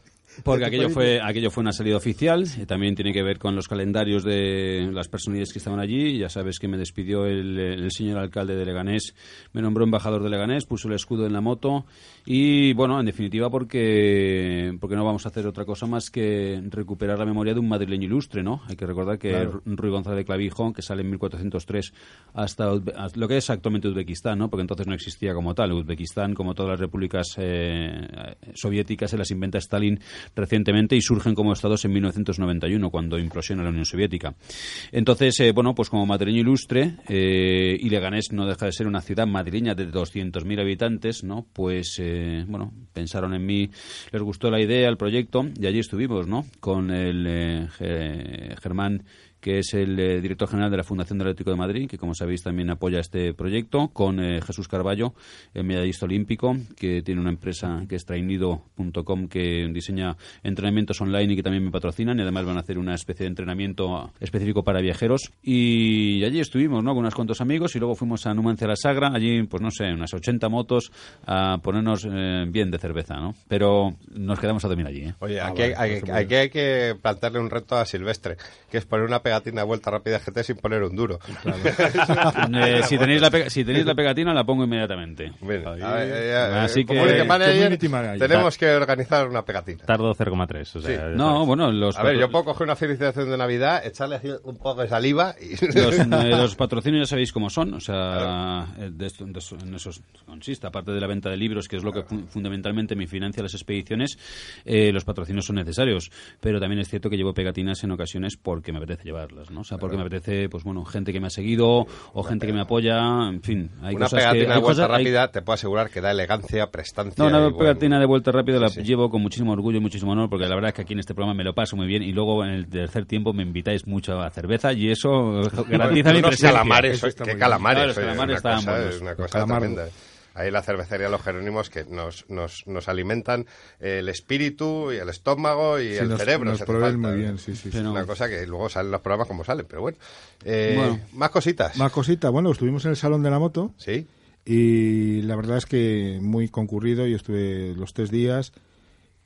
[SPEAKER 2] Porque aquello fue, aquello fue una salida oficial, y también tiene que ver con los calendarios de las personalidades que estaban allí. Ya sabes que me despidió el, señor alcalde de Leganés, me nombró embajador de Leganés, puso el escudo en la moto y, bueno, en definitiva porque, porque no vamos a hacer otra cosa más que recuperar la memoria de un madrileño ilustre, ¿no? Hay que recordar que Ruy González de Clavijo, que sale en 1403 hasta lo que es actualmente Uzbekistán, ¿no? Porque entonces no existía como tal. Uzbekistán, como todas las repúblicas eh, soviéticas, se las inventa Stalin recientemente y surgen como estados en 1991, cuando implosiona la Unión Soviética. Entonces, eh, bueno, pues como madrileño ilustre, eh, y Leganés no deja de ser una ciudad madrileña de 200.000 habitantes, ¿no? Pues, eh, bueno, pensaron en mí, les gustó la idea, el proyecto, y allí estuvimos, ¿no? Con el Germán que es el eh, director general de la Fundación del Atlético de Madrid, que como sabéis también apoya este proyecto, con eh, Jesús Carballo, el medallista olímpico, que tiene una empresa que es trainido.com, que diseña entrenamientos online y que también me patrocinan, y además van a hacer una especie de entrenamiento específico para viajeros. Y allí estuvimos, ¿no? Con unos cuantos amigos y luego fuimos a Numancia la Sagra, allí, pues no sé, unas 80 motos a ponernos eh, bien de cerveza, ¿no? Pero nos quedamos a dormir allí,
[SPEAKER 1] Oye, aquí, ah, hay, hay, que plantearle un reto a Silvestre, que es poner una pega pegatina vuelta rápida GT sin poner un duro.
[SPEAKER 2] Eh, si, tenéis la si tenéis la pegatina, la pongo inmediatamente.
[SPEAKER 1] Así que, tenemos que organizar una pegatina.
[SPEAKER 4] Tardo 0,3. O sea,
[SPEAKER 2] No, bueno, los.
[SPEAKER 1] A ver, yo puedo coger una felicitación de Navidad, echarle un poco de saliva y.
[SPEAKER 2] Los, eh, los patrocinios ya sabéis cómo son. O sea, eh, de esto, en eso consiste. Aparte de la venta de libros, que es lo que fundamentalmente me financia las expediciones, los patrocinios son necesarios. Pero también es cierto que llevo pegatinas en ocasiones porque me apetece llevar ¿no? O sea, porque me apetece, pues bueno, gente que me ha seguido o gente que me apoya, en fin. Hay
[SPEAKER 1] una
[SPEAKER 2] cosas
[SPEAKER 1] pegatina de vuelta rápida te puedo asegurar que da elegancia, prestancia.
[SPEAKER 2] No, una pegatina de vuelta rápida la llevo con muchísimo orgullo y muchísimo honor porque la verdad es que aquí en este programa me lo paso muy bien y luego en el tercer tiempo me invitáis mucho a cerveza y eso garantiza mi presencia.
[SPEAKER 1] Calamares, qué calamares, calamares es una cosa tremenda ahí la cervecería Los Jerónimos que nos, nos, nos alimentan el espíritu y el estómago y el cerebro.
[SPEAKER 7] Nos proveen muy bien, sí,
[SPEAKER 1] sí. Es una cosa que luego salen los programas como salen, pero bueno. Eh, Más cositas.
[SPEAKER 7] Más cositas. Bueno, estuvimos en el Salón de la Moto.
[SPEAKER 1] Sí.
[SPEAKER 7] Y la verdad es que muy concurrido. Yo estuve los tres días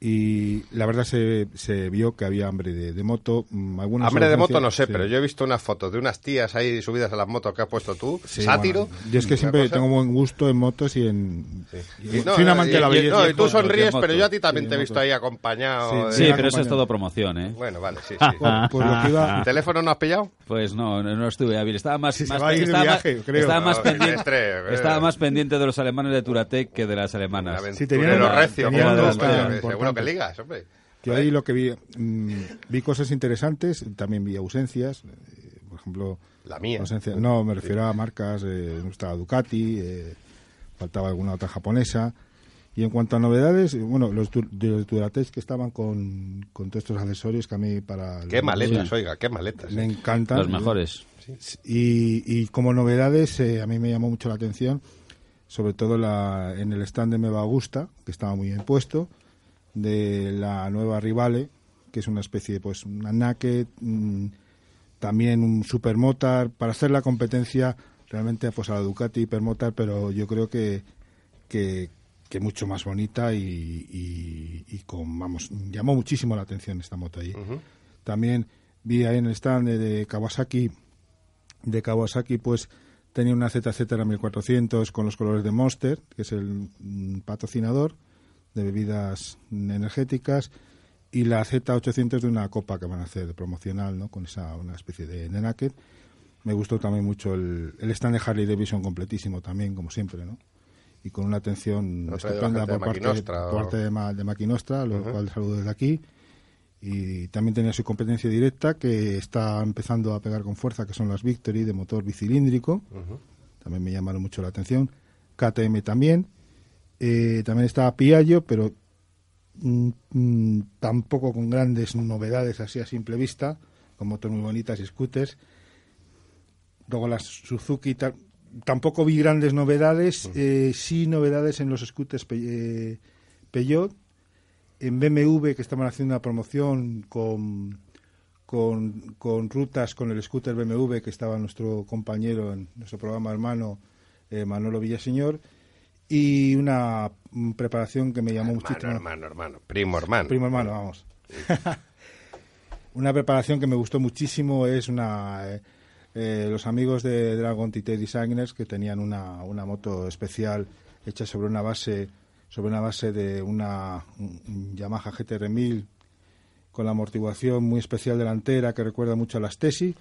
[SPEAKER 7] y la verdad se, se vio que había hambre de, moto.
[SPEAKER 1] Mm, hambre de moto no sé, pero yo he visto unas fotos de unas tías ahí subidas a las motos que has puesto tú, sátiro.
[SPEAKER 7] yo es que siempre tengo buen gusto en motos y en...
[SPEAKER 1] Y, soy un amante de la belleza. No, y tú sonríes, pero yo a ti también te he visto ahí acompañado.
[SPEAKER 2] Sí, pero eso es todo promoción, ¿eh?
[SPEAKER 1] Bueno, vale, sí, sí. pues lo que iba... ¿El teléfono no has pillado?
[SPEAKER 2] Pues no, no estuve hábil. Estaba más, más, estaba, viaje, creo. estaba, más pendiente, estaba más pendiente de los alemanes de Turatec que de las alemanas.
[SPEAKER 1] Sí, tenía recio, seguro que ligas, hombre.
[SPEAKER 7] Yo ahí lo que vi, mm, vi cosas interesantes, también vi ausencias. Eh, por ejemplo...
[SPEAKER 1] La mía.
[SPEAKER 7] No, me refiero a marcas, eh, nuestra Ducati, eh, faltaba alguna otra japonesa. Y en cuanto a novedades, bueno, los, de los que estaban con, con todos estos accesorios que a mí para...
[SPEAKER 1] Qué maletas, oiga, qué maletas.
[SPEAKER 7] Me encantan.
[SPEAKER 2] Los mejores.
[SPEAKER 7] Y, y como novedades, a mí me llamó mucho la atención, sobre todo la, en el stand de Meva Augusta, que estaba muy bien puesto, de la nueva Rivale, que es una especie de pues una naked, también un supermotar para hacer la competencia realmente pues a la Ducati hipermotar, pero yo creo que que, mucho más bonita y, y, con vamos llamó muchísimo la atención esta moto ahí. También vi ahí en el stand de, Kawasaki de Kawasaki pues tenía una ZZ 1400 con los colores de Monster, que es el mm, patrocinador de bebidas energéticas y la Z800 de una copa que van a hacer promocional, ¿no? Con esa una especie de, de Me gustó también mucho el, el stand de Harley Davidson completísimo también, como siempre, ¿no? Y con una atención estupenda por parte, de, parte de, de Maquinostra, lo cual saludo desde aquí. Y también tenía su competencia directa que está empezando a pegar con fuerza, que son las Victory de motor bicilíndrico. También me llamaron mucho la atención. KTM también. Eh, también estaba Piaggio, pero mm, mm, tampoco con grandes novedades así a simple vista, con motos muy bonitas y scooters. Luego las Suzuki tampoco vi grandes novedades, eh, sí novedades en los scooters eh, Peugeot. En BMW, que estaban haciendo una promoción con, con, con, rutas con el scooter BMW, que estaba nuestro compañero en nuestro programa hermano Manolo Villaseñor y una preparación que me llamó
[SPEAKER 1] hermano,
[SPEAKER 7] muchísimo.
[SPEAKER 1] Hermano, hermano, primo hermano.
[SPEAKER 7] Primo hermano, vamos. una preparación que me gustó muchísimo es una eh, eh, los amigos de Dragon TT Designers que tenían una, una moto especial hecha sobre una base sobre una base de una Yamaha GTR 1000 con la amortiguación muy especial delantera que recuerda mucho a las Tesi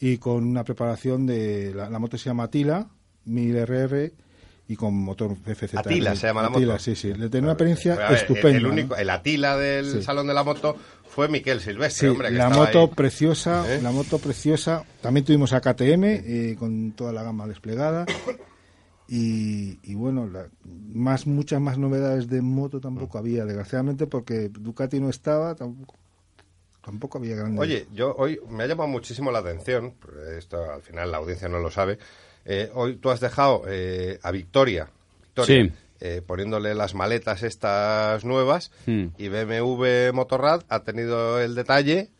[SPEAKER 7] y con una preparación de la, la moto se llama Tila 1000RR y con motor FZ.
[SPEAKER 1] Atila se llama la
[SPEAKER 7] Atila, sí, sí. Le tenía una experiencia estupenda.
[SPEAKER 1] El, único, el Atila del Salón de la Moto fue Miquel Silvestre, hombre.
[SPEAKER 7] la moto preciosa, ¿Eh? la moto preciosa. También tuvimos a KTM eh, con toda la gama desplegada. Y, y bueno, más muchas más novedades de moto tampoco había, desgraciadamente, porque Ducati no estaba, tampoco, tampoco había grandes.
[SPEAKER 1] Oye, yo hoy me ha llamado muchísimo la atención, esto al final la audiencia no lo sabe, eh, hoy tú has dejado eh, a Victoria, eh, poniéndole las maletas estas nuevas hmm. y BMW Motorrad ha tenido el detalle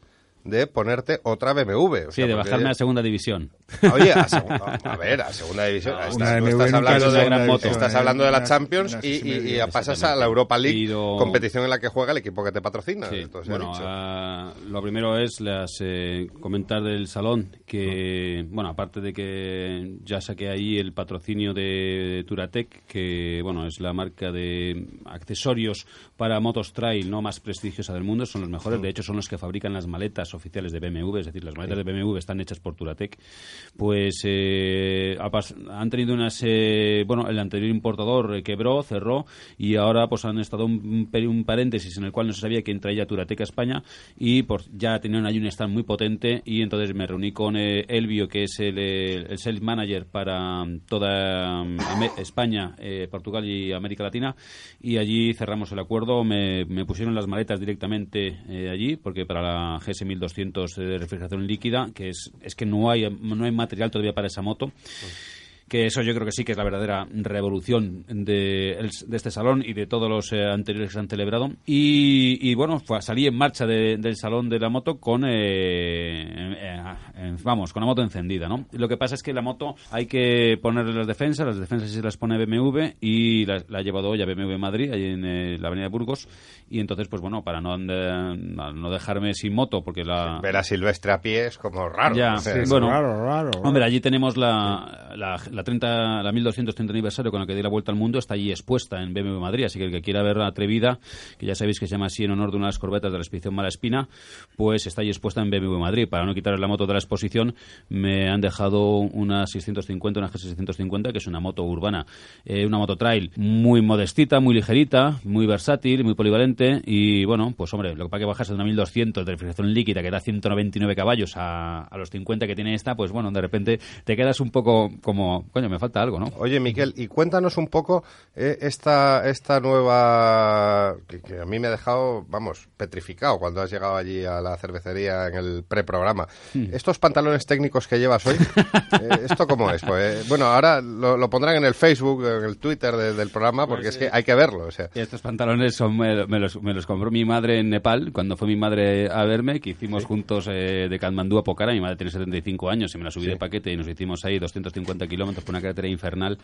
[SPEAKER 1] de ponerte otra BMW.
[SPEAKER 2] sí, de bajarme a segunda división.
[SPEAKER 1] Oye, a, ver, a segunda división. estás, hablando de, gran moto. estás hablando de la Champions y, pasas a la Europa League, competición en la que juega el equipo que te patrocina.
[SPEAKER 2] bueno, ah, lo primero es las eh, comentar del salón que, bueno, aparte de que ya saqué ahí el patrocinio de Turatec, que, bueno, es la marca de accesorios para motos trail no más prestigiosa del mundo, son los mejores. De hecho, son los que fabrican las maletas oficiales de BMW, es decir, las maletas de BMW están hechas por Turatec, pues eh, han tenido unas... Eh, bueno, el anterior importador eh, quebró, cerró y ahora pues han estado un, un paréntesis en el cual no se sabía quién traía Turatec a España y por, ya tenían ahí un stand muy potente y entonces me reuní con eh, Elvio, que es el, eh, el, sales manager para mm, toda mm, España, eh, Portugal y América Latina y allí cerramos el acuerdo, me, me pusieron las maletas directamente allí porque para la GS1000 200 eh, de refrigeración líquida, que es, es que no hay, no hay material todavía para esa moto que eso yo creo que sí que es la verdadera revolución de, este salón y de todos los eh, anteriores que se han celebrado. Y, bueno, salí en marcha del salón de la moto con, eh, vamos, con la moto encendida, ¿no? Lo que pasa es que la moto hay que ponerle las defensas, las defensas se las pone BMW y la, ha llevado hoy a BMW Madrid, ahí en eh, la avenida Burgos, y entonces, pues bueno, para no, no dejarme sin moto, porque la...
[SPEAKER 1] Ver a Silvestre a pie es como raro.
[SPEAKER 2] Ya, bueno, raro, raro, Hombre, allí tenemos la, la la 30, la 1230 aniversario con la que di la vuelta al mundo está allí expuesta en BMW Madrid, así que el que quiera ver la atrevida, que ya sabéis que se llama así en honor de una de las corbetas de la expedición Mala Espina, pues está allí expuesta en BMW Madrid. Para no quitar la moto de la exposición, me han dejado una 650, una G650, que es una moto urbana, eh, una moto trail muy modestita, muy ligerita, muy versátil, muy polivalente y bueno, pues hombre, lo que pasa que bajas de una 1200 de refrigeración líquida que da 199 caballos a los 50 que tiene esta, pues bueno, de repente te quedas un poco como, coño, me falta algo, ¿no?
[SPEAKER 1] Oye, Miquel, y cuéntanos un poco eh, esta, esta nueva, que, a mí me ha dejado, vamos, petrificado cuando has llegado allí a la cervecería en el preprograma. Hmm. Estos pantalones técnicos que llevas hoy, eh, ¿esto cómo es? Pues, bueno, ahora lo, pondrán en el Facebook, en el Twitter del programa, porque pues es que hay que verlo. O sea.
[SPEAKER 2] estos pantalones son, me, los, me, los, compró mi madre en Nepal, cuando fue mi madre a verme, que hicimos juntos eh, de Katmandú a Pokhara, mi madre tiene 75 años y me la subí de paquete y nos hicimos ahí 250 kilómetros por una carretera infernal.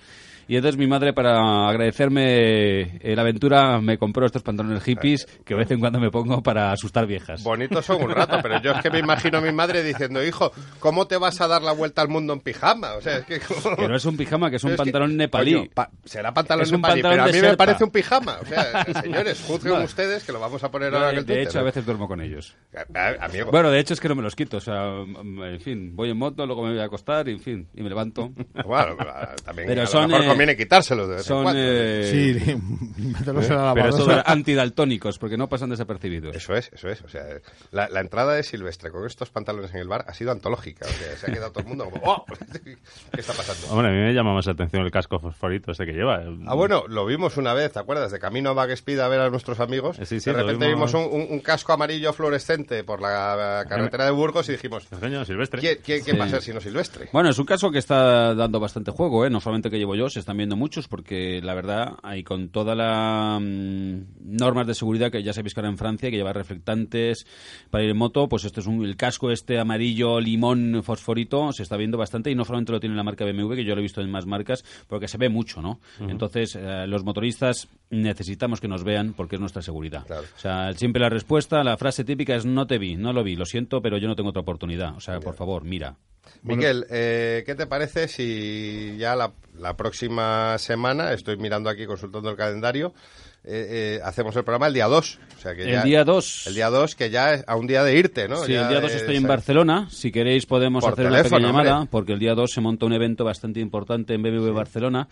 [SPEAKER 2] Y entonces mi madre, para agradecerme eh, la aventura, me compró estos pantalones hippies que de vez en cuando me pongo para asustar viejas.
[SPEAKER 1] Bonitos son un rato, pero yo es que me imagino a mi madre diciendo, hijo, ¿cómo te vas a dar la vuelta al mundo en pijama? O sea, es que...
[SPEAKER 2] no es un pijama, que es un pantalón nepalí.
[SPEAKER 1] será pantalón nepalí, pero a mí me parece un pijama. O sea, señores, juzguen ustedes que lo vamos a poner ahora en el
[SPEAKER 2] De hecho, a veces duermo con ellos. Bueno, de hecho es que no me los quito. O sea, en fin, voy en moto, luego me voy a acostar, y, en fin, y me levanto.
[SPEAKER 1] Bueno, también pero a lo mejor eh, conviene quitárselos de vez
[SPEAKER 2] son,
[SPEAKER 1] en cuando.
[SPEAKER 2] Eh, sí, pero son antidaltónicos, porque no pasan desapercibidos.
[SPEAKER 1] Eso es, eso es. O sea, la, entrada de Silvestre con estos pantalones en el bar ha sido antológica. O sea, se ha quedado todo el mundo como, ¡oh! ¿Qué está pasando?
[SPEAKER 4] Hombre, a mí me llama más la atención el casco fosforito este que lleva.
[SPEAKER 1] Ah, bueno, lo vimos una vez, ¿te acuerdas? De camino a Baguespida a ver a nuestros amigos. Sí, sí, de repente vimos, un, casco amarillo fluorescente por la carretera de Burgos y dijimos,
[SPEAKER 4] Silvestre.
[SPEAKER 1] ¿quién, quién, va a ser sino Silvestre?
[SPEAKER 2] Bueno, es un caso que está dando bastante juego, ¿eh? No solamente que llevo yo, se están viendo muchos, porque la verdad, hay con todas las mm, normas de seguridad que ya sabéis que ahora en Francia, que lleva reflectantes para ir en moto, pues este es un, el casco este amarillo limón fosforito, se está viendo bastante y no solamente lo tiene la marca BMW, que yo lo he visto en más marcas, porque se ve mucho, ¿no? Entonces, eh, los motoristas necesitamos que nos vean porque es nuestra seguridad. O sea, siempre la respuesta, la frase típica es no te vi, no lo vi, lo siento, pero yo no tengo otra oportunidad. O sea, por favor, mira.
[SPEAKER 1] Miguel, eh, ¿qué te parece si ya la, la, próxima semana, estoy mirando aquí, consultando el calendario, eh, eh, hacemos el programa el día 2. O sea que
[SPEAKER 2] el día 2.
[SPEAKER 1] El día 2, que ya es a un día de irte, ¿no?
[SPEAKER 2] Sí, el día 2 estoy en Barcelona. Si queréis podemos hacer una pequeña llamada, porque el día 2 se monta un evento bastante importante en BMW Barcelona,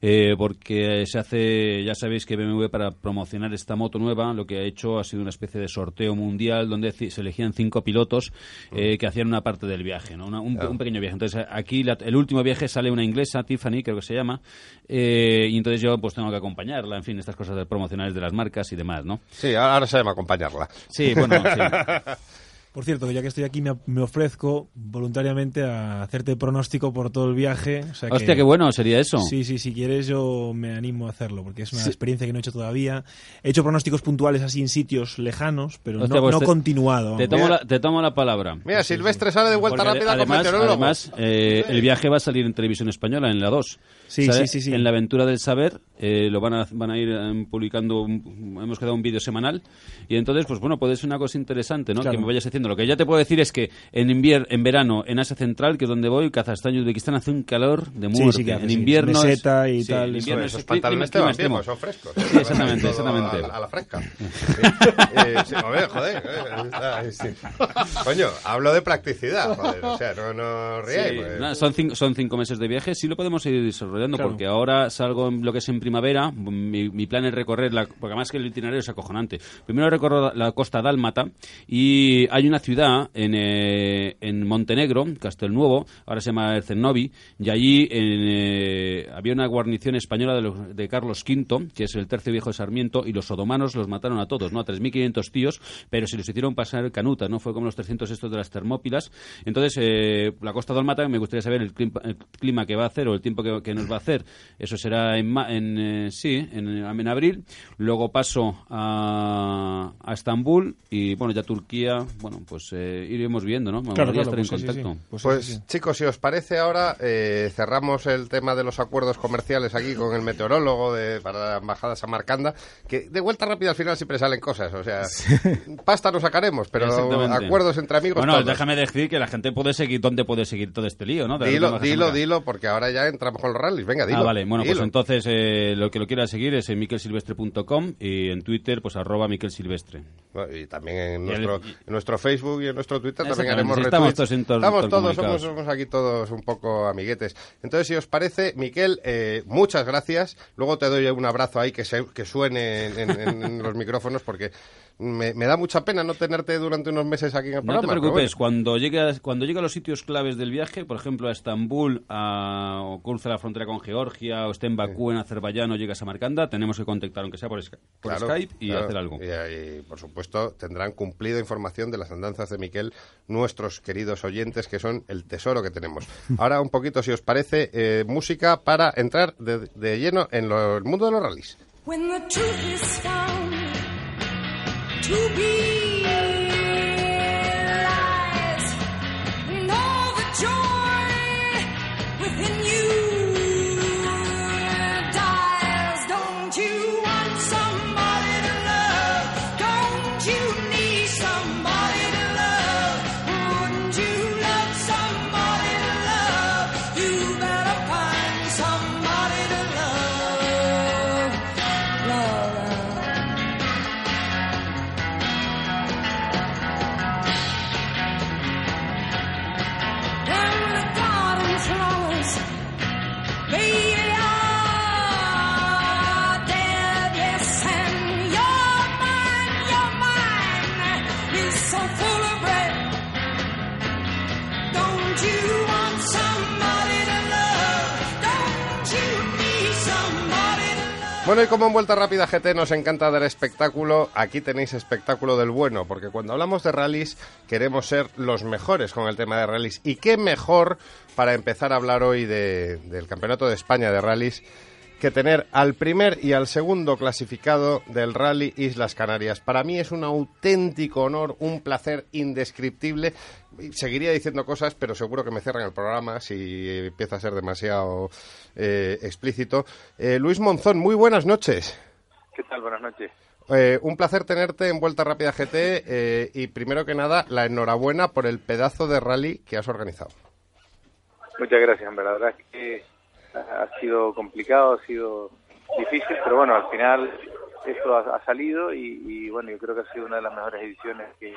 [SPEAKER 2] eh, porque se hace, ya sabéis que BMW para promocionar esta moto nueva, lo que ha hecho ha sido una especie de sorteo mundial donde se elegían cinco pilotos que hacían una parte del viaje, ¿no? un, pequeño viaje. Entonces aquí el último viaje sale una inglesa, Tiffany, creo que se llama, y entonces yo pues tengo que acompañarla, en fin, estas cosas del promocionales de las marcas y demás, ¿no?
[SPEAKER 1] Sí, ahora se llama acompañarla.
[SPEAKER 2] Sí, bueno, sí.
[SPEAKER 3] Por cierto, ya que estoy aquí, me, ofrezco voluntariamente a hacerte pronóstico por todo el viaje.
[SPEAKER 2] Hostia, qué bueno sería eso.
[SPEAKER 3] Sí, sí, si quieres yo me animo a hacerlo, porque es una experiencia que no he hecho todavía. He hecho pronósticos puntuales así en sitios lejanos, pero no, pues continuado.
[SPEAKER 2] Te tomo, la, te tomo, la, palabra.
[SPEAKER 1] Mira, Silvestre sale de vuelta rápida
[SPEAKER 2] además,
[SPEAKER 1] con
[SPEAKER 2] Además, eh, el viaje va a salir en televisión española, en la 2.
[SPEAKER 3] Sí, sí, sí, sí,
[SPEAKER 2] En la aventura del saber eh, lo van a, van a ir em, publicando, hemos quedado un vídeo semanal y entonces, pues bueno, puede ser una cosa interesante, ¿no? Que me vayas haciendo. Lo que ya te puedo decir es que en invier en verano, en Asia Central, que es donde voy, Kazajstán y Uzbekistán, hace un calor de muerte. Sí, en invierno
[SPEAKER 3] es, y tal.
[SPEAKER 1] En invierno esos pantalones te van bien, son frescos.
[SPEAKER 2] Sí, exactamente, exactamente.
[SPEAKER 1] A, la fresca. eh, ver, joder. Eh, Coño, hablo de practicidad, joder. O sea, no, no ríais.
[SPEAKER 2] Pues. son, cinco, son cinco meses de viaje, sí lo podemos ir desarrollando, porque ahora salgo en lo que es en primavera, mi, mi plan es recorrer, la, porque además que el itinerario es acojonante. Primero recorro la costa dálmata y hay una ciudad en, eh, en Montenegro, Castelnuovo, ahora se llama Cernovi, y allí eh, había una guarnición española de, de, Carlos V, que es el tercio viejo de Sarmiento, y los otomanos los mataron a todos, ¿no? A 3.500 tíos, pero se los hicieron pasar canutas, ¿no? Fue como los 300 estos de las Termópilas. Entonces, eh, la costa dálmata, me gustaría saber el clima, que va a hacer o el tiempo que, nos va a hacer. Eso será en, en en, eh, sí, en, en, abril. Luego paso a, a Estambul y, bueno, ya Turquía, bueno, pues eh, iremos viendo, ¿no?
[SPEAKER 3] claro, claro, estar en pues contacto.
[SPEAKER 1] Pues, pues chicos, si os parece ahora, eh, cerramos el tema de los acuerdos comerciales aquí con el meteorólogo de, para la embajada Samarcanda, que de vuelta rápida al final siempre salen cosas, o sea, pasta no sacaremos, pero acuerdos entre amigos.
[SPEAKER 2] Bueno, déjame decir que la gente puede seguir, ¿dónde puede seguir todo este lío, no?
[SPEAKER 1] dilo, dilo, dilo, porque ahora ya entramos con los rallies, venga, dilo.
[SPEAKER 2] Ah, vale, bueno, pues entonces eh, lo que lo quiera seguir es en miquelsilvestre.com y en Twitter, pues arroba miquelsilvestre.
[SPEAKER 1] y también en nuestro, en nuestro Facebook y en nuestro Twitter también haremos Estamos todos, estamos todos somos, aquí todos un poco amiguetes. Entonces, si os parece, Miquel, eh, muchas gracias. Luego te doy un abrazo ahí que, se, que suene en los micrófonos porque me, da mucha pena no tenerte durante unos meses aquí en el programa.
[SPEAKER 2] No te preocupes, cuando llegue cuando llegue a los sitios claves del viaje, por ejemplo a Estambul, a, o cruce la frontera con Georgia, o esté en Bakú, en Azerbaiyán, o llegas a Marcanda, tenemos que contactar, aunque sea por, Skype, y hacer algo.
[SPEAKER 1] Y, por supuesto, tendrán cumplido información de las andanzas de Miquel nuestros queridos oyentes, que son el tesoro que tenemos. Ahora, un poquito, si os parece, eh, música para entrar de, lleno en el mundo de los rallies. To be Bueno, y como en Vuelta Rápida GT nos encanta dar espectáculo, aquí tenéis espectáculo del bueno, porque cuando hablamos de rallies queremos ser los mejores con el tema de rallies. Y qué mejor para empezar a hablar hoy del Campeonato de España de rallies que tener al primer y al segundo clasificado del Rally Islas Canarias. Para mí es un auténtico honor, un placer indescriptible. Seguiría diciendo cosas, pero seguro que me cierran el programa si empieza a ser demasiado eh, explícito. Eh, Luis Monzón, muy buenas noches.
[SPEAKER 8] ¿Qué tal? Buenas noches.
[SPEAKER 1] Eh, un placer tenerte en Vuelta Rápida GT y primero que nada la enhorabuena por el pedazo de rally que has organizado.
[SPEAKER 8] Muchas gracias, la verdad es que ha sido complicado, ha sido difícil, pero bueno, al final esto ha, salido y, bueno, yo creo que ha sido una de las mejores ediciones que,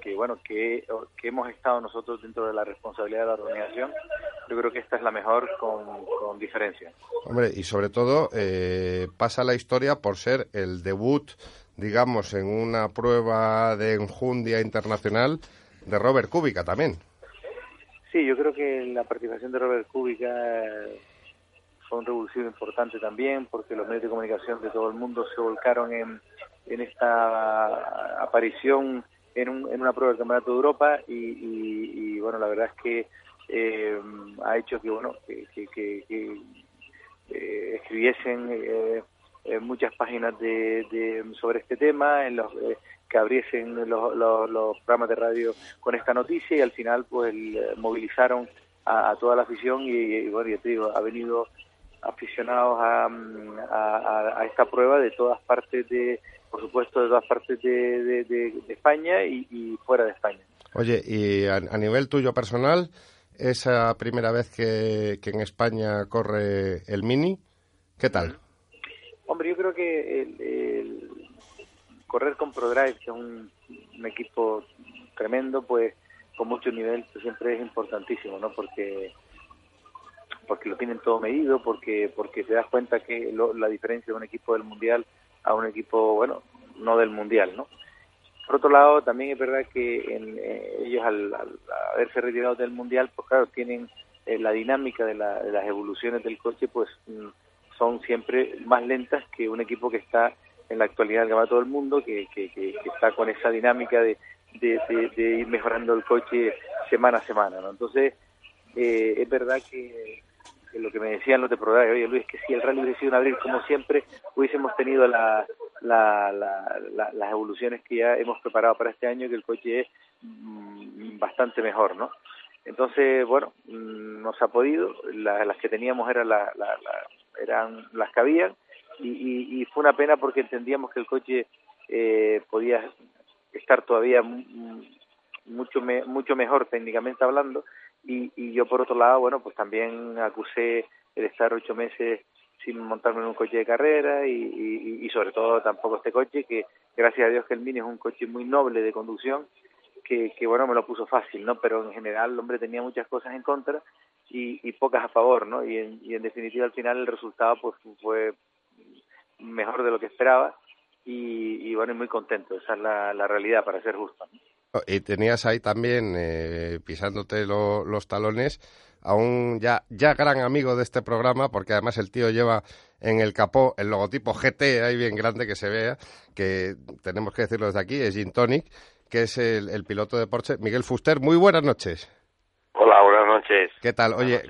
[SPEAKER 8] que, bueno, que, que, hemos estado nosotros dentro de la responsabilidad de la organización. Yo creo que esta es la mejor con, diferencia.
[SPEAKER 1] Hombre, y sobre todo eh, pasa la historia por ser el debut, digamos, en una prueba de enjundia internacional de Robert Kubica también.
[SPEAKER 8] Sí, yo creo que la participación de Robert Kubica fue un revulsivo importante también, porque los medios de comunicación de todo el mundo se volcaron en, esta aparición en, un, en una prueba del Campeonato de Europa y, bueno, la verdad es que eh, ha hecho que, bueno, que, que, eh, escribiesen eh, muchas páginas de, sobre este tema, en los que abriesen los, los, programas de radio con esta noticia y al final pues movilizaron a, toda la afición y, bueno, ya te digo, ha venido aficionados a, a, esta prueba de todas partes de, por supuesto, de todas partes de, de, España y, fuera de España.
[SPEAKER 1] Oye, y a, nivel tuyo personal, esa primera vez que, que en España corre el Mini, ¿qué tal?
[SPEAKER 8] Hombre, yo creo que el correr con ProDrive, que es un, equipo tremendo, pues con mucho nivel, pues, siempre es importantísimo, ¿no? Porque porque lo tienen todo medido, porque porque te das cuenta que la diferencia de un equipo del mundial a un equipo, bueno, no del mundial, ¿no? Por otro lado, también es verdad que en, eh, ellos al, haberse retirado del mundial, pues claro, tienen eh, la dinámica de, de, las evoluciones del coche, pues mm, son siempre más lentas que un equipo que está en la actualidad va todo el mundo, que, que, está con esa dinámica de, de, ir mejorando el coche semana a semana. ¿no? Entonces, eh, es verdad que, lo que me decían los de programa, oye Luis, que si el rally hubiese sido un abril como siempre, hubiésemos tenido la, las evoluciones que ya hemos preparado para este año, que el coche es mm, bastante mejor, ¿no? Entonces, bueno, mm, nos ha podido, las que teníamos eran, la, eran las que habían, y, y, fue una pena porque entendíamos que el coche eh, podía estar todavía mucho mucho mejor técnicamente hablando. Y, y yo por otro lado bueno pues también acusé el estar ocho meses sin montarme en un coche de carrera y, y, sobre todo tampoco este coche que gracias a Dios que el Mini es un coche muy noble de conducción que, que bueno me lo puso fácil no pero en general el hombre tenía muchas cosas en contra y, y pocas a favor no y en, y en definitiva al final el resultado pues fue mejor de lo que esperaba y, y bueno muy contento esa es la, realidad para ser justo
[SPEAKER 1] y tenías ahí también, eh, pisándote los talones, a un ya, ya gran amigo de este programa, porque además el tío lleva en el capó el logotipo GT ahí bien grande que se vea, que tenemos que decirlo desde aquí, es Gin Tonic, que es el, piloto de Porsche, Miguel Fuster. Muy buenas noches.
[SPEAKER 9] Noches.
[SPEAKER 1] ¿Qué tal? Oye,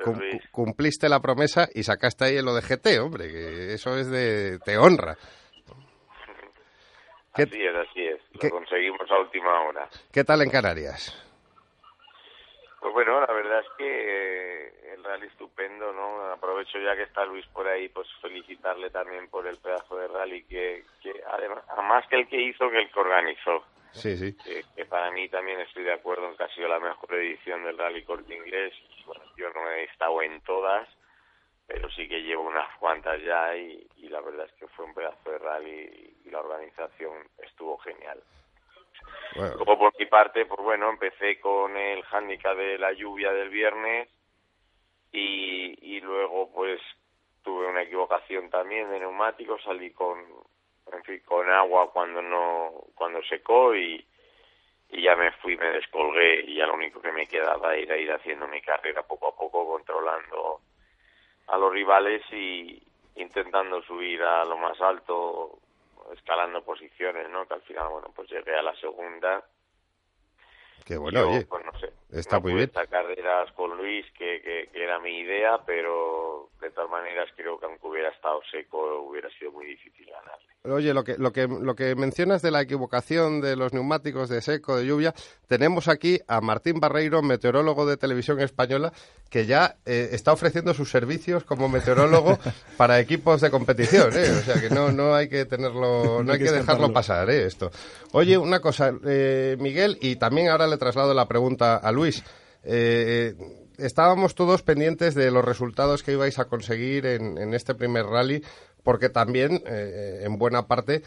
[SPEAKER 1] cumpliste la promesa y sacaste ahí lo de GT, hombre, que eso es de... te honra.
[SPEAKER 9] Así es, así es. Lo conseguimos a última hora.
[SPEAKER 1] ¿Qué tal en Canarias?
[SPEAKER 9] Pues bueno, la verdad es que eh, el rally estupendo, ¿no? Aprovecho ya que está Luis por ahí, pues felicitarle también por el pedazo de rally que, que además, más que el que hizo, que el que organizó.
[SPEAKER 1] Sí, sí.
[SPEAKER 9] Que, para mí también estoy de acuerdo en que ha sido la mejor edición del rally corte inglés. Bueno, yo no he estado en todas, pero sí que llevo unas cuantas ya y, la verdad es que fue un pedazo de rally y la organización estuvo genial. Luego por mi parte, pues bueno, empecé con el hándicap de la lluvia del viernes y, y luego pues tuve una equivocación también de neumáticos, salí con en fin, con agua cuando no cuando secó y, y ya me fui, me descolgué y ya lo único que me quedaba era ir haciendo mi carrera poco a poco controlando a los rivales y intentando subir a lo más alto, escalando posiciones, ¿no? Que al final, bueno, pues llegué a la segunda.
[SPEAKER 1] Que bueno, oye,
[SPEAKER 9] pues no sé,
[SPEAKER 1] está muy bien.
[SPEAKER 9] carreras con Luis, que, que, que, era mi idea, pero de todas maneras creo que aunque hubiera estado seco hubiera sido muy difícil ganarle.
[SPEAKER 1] Oye, lo que, lo, que, lo que mencionas de la equivocación de los neumáticos de seco, de lluvia, tenemos aquí a Martín Barreiro, meteorólogo de televisión española, que ya eh, está ofreciendo sus servicios como meteorólogo para equipos de competición, ¿eh? O sea que no, no hay que tenerlo, no hay que dejarlo pasar, ¿eh? Esto. Oye, una cosa, eh, Miguel, y también ahora le traslado la pregunta a Luis. Eh, estábamos todos pendientes de los resultados que ibais a conseguir en, en este primer rally porque también, eh, en buena parte,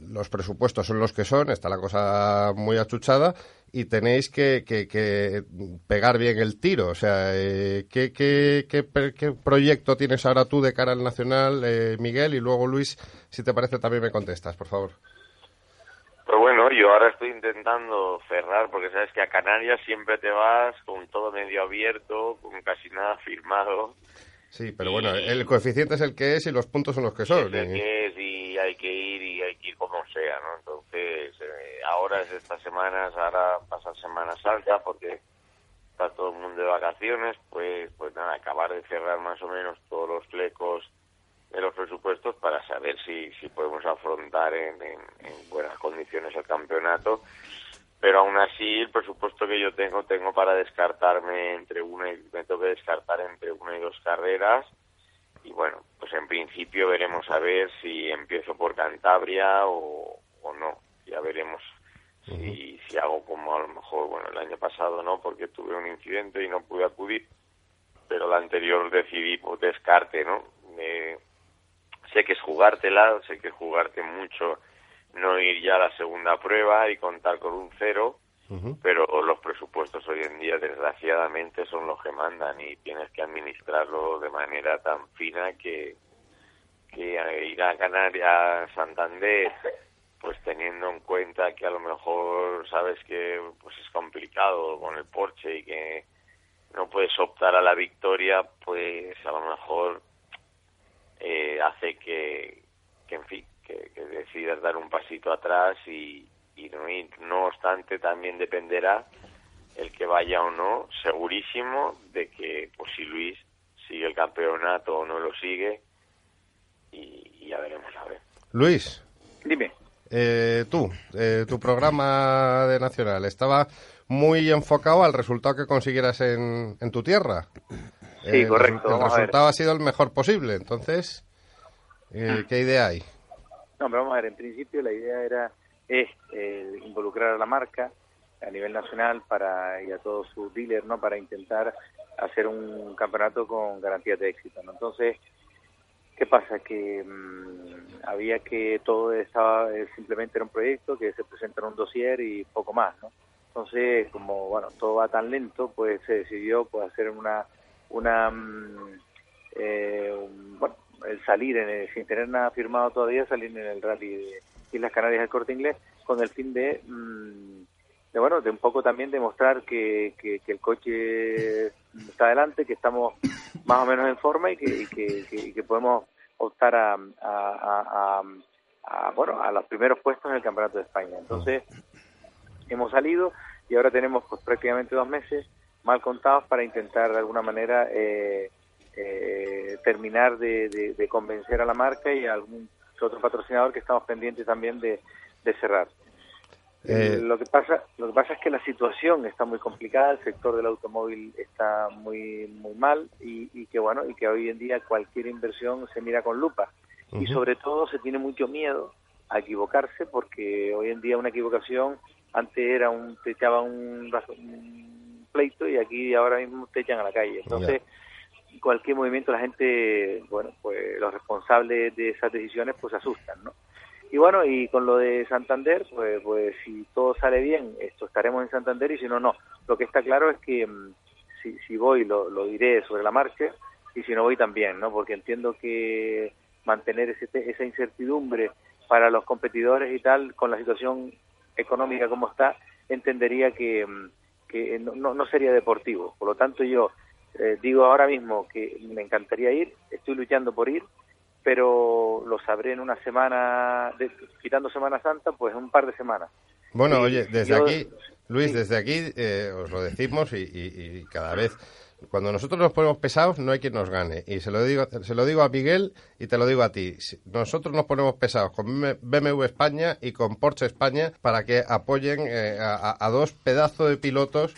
[SPEAKER 1] los presupuestos son los que son, está la cosa muy achuchada y tenéis que, pegar bien el tiro. O sea, eh, ¿qué, qué, proyecto tienes ahora tú de cara al Nacional, eh, Miguel? Y luego, Luis, si te parece, también me contestas, por favor.
[SPEAKER 9] Pues bueno, yo ahora estoy intentando cerrar, porque sabes que a Canarias siempre te vas con todo medio abierto, con casi nada firmado.
[SPEAKER 1] Sí, pero bueno, el coeficiente es el que es y los puntos son los que son.
[SPEAKER 9] Es el que es y hay que ir y hay que ir como sea, ¿no? Entonces, eh, ahora es estas semanas, ahora pasa Semana Santa porque está todo el mundo de vacaciones, pues pues nada, acabar de cerrar más o menos todos los flecos de los presupuestos para saber si, si podemos afrontar en, en, en buenas condiciones el campeonato. Pero aún así el presupuesto que yo tengo tengo para descartarme entre una y me tengo que descartar entre una y dos carreras. Y bueno pues en principio veremos a ver si empiezo por Cantabria o, o no. Ya veremos si, si hago como a lo mejor bueno el año pasado no porque tuve un incidente y no pude acudir. Pero la anterior decidí por descarte no sé que es jugártela sé que es jugarte mucho no ir ya a la segunda prueba y contar con un cero, pero los presupuestos hoy en día desgraciadamente son los que mandan y tienes que administrarlo de manera tan fina que, que ir a Canarias, Santander, pues teniendo en cuenta que a lo mejor sabes que pues es complicado con el Porsche y que no puedes optar a la victoria, pues a lo mejor eh, hace que, que en fin, que, decidas dar un pasito atrás y, no No obstante, también dependerá el que vaya o no, segurísimo de que, pues si Luis sigue el campeonato o no lo sigue y, ya veremos a ver.
[SPEAKER 1] Luis.
[SPEAKER 8] Dime.
[SPEAKER 1] Eh, tú, eh, tu programa de Nacional estaba muy enfocado al resultado que consiguieras en, en tu tierra.
[SPEAKER 8] Sí, correcto.
[SPEAKER 1] El, resultado ha sido el mejor posible, entonces, ¿qué idea hay?
[SPEAKER 8] No, pero vamos a ver, en principio la idea era es involucrar a la marca, a nivel nacional para y a todos sus dealers no para intentar hacer un campeonato con garantías de éxito ¿no? entonces qué pasa que mm, había que todo estaba eh, simplemente era un proyecto que se presenta en un dossier y poco más no entonces como bueno todo va tan lento pues se decidió pues hacer una una mm, eh, bueno el salir en sin tener nada firmado todavía salir en el rally de Islas Canarias del Corte Inglés con el fin de mm, de bueno, de un poco también demostrar que, que, el coche está adelante, que estamos más o menos en forma y que, que, que podemos optar a, a, a, bueno, a los primeros puestos en el Campeonato de España. Entonces, hemos salido y ahora tenemos pues, prácticamente dos meses mal contados para intentar de alguna manera eh, eh, terminar de, de, convencer a la marca y a algún otro patrocinador que estamos pendientes también de, de cerrar. Eh, lo que pasa lo que pasa es que la situación está muy complicada el sector del automóvil está muy muy mal y, que bueno y que hoy en día cualquier inversión se mira con lupa y sobre todo se tiene mucho miedo a equivocarse porque hoy en día una equivocación antes era un te echaban un, pleito y aquí ahora mismo te echan a la calle entonces cualquier movimiento la gente bueno pues los responsables de esas decisiones pues se asustan no y bueno, y con lo de Santander, pues, pues si todo sale bien, esto estaremos en Santander y si no, no. Lo que está claro es que mm, si, si voy lo, lo diré sobre la marcha y si no voy también, ¿no? Porque entiendo que mantener ese, esa incertidumbre para los competidores y tal, con la situación económica como está, entendería que, mm, que no, no sería deportivo. Por lo tanto, yo eh, digo ahora mismo que me encantaría ir, estoy luchando por ir, pero lo sabré en una semana, quitando Semana Santa, pues un par de semanas.
[SPEAKER 1] Bueno, oye, desde aquí, Luis, desde aquí eh, os lo decimos y, cada vez cuando nosotros nos ponemos pesados no hay quien nos gane. Y se lo digo se lo digo a Miguel y te lo digo a ti. Nosotros nos ponemos pesados con BMW España y con Porsche España para que apoyen eh, a, dos pedazos de pilotos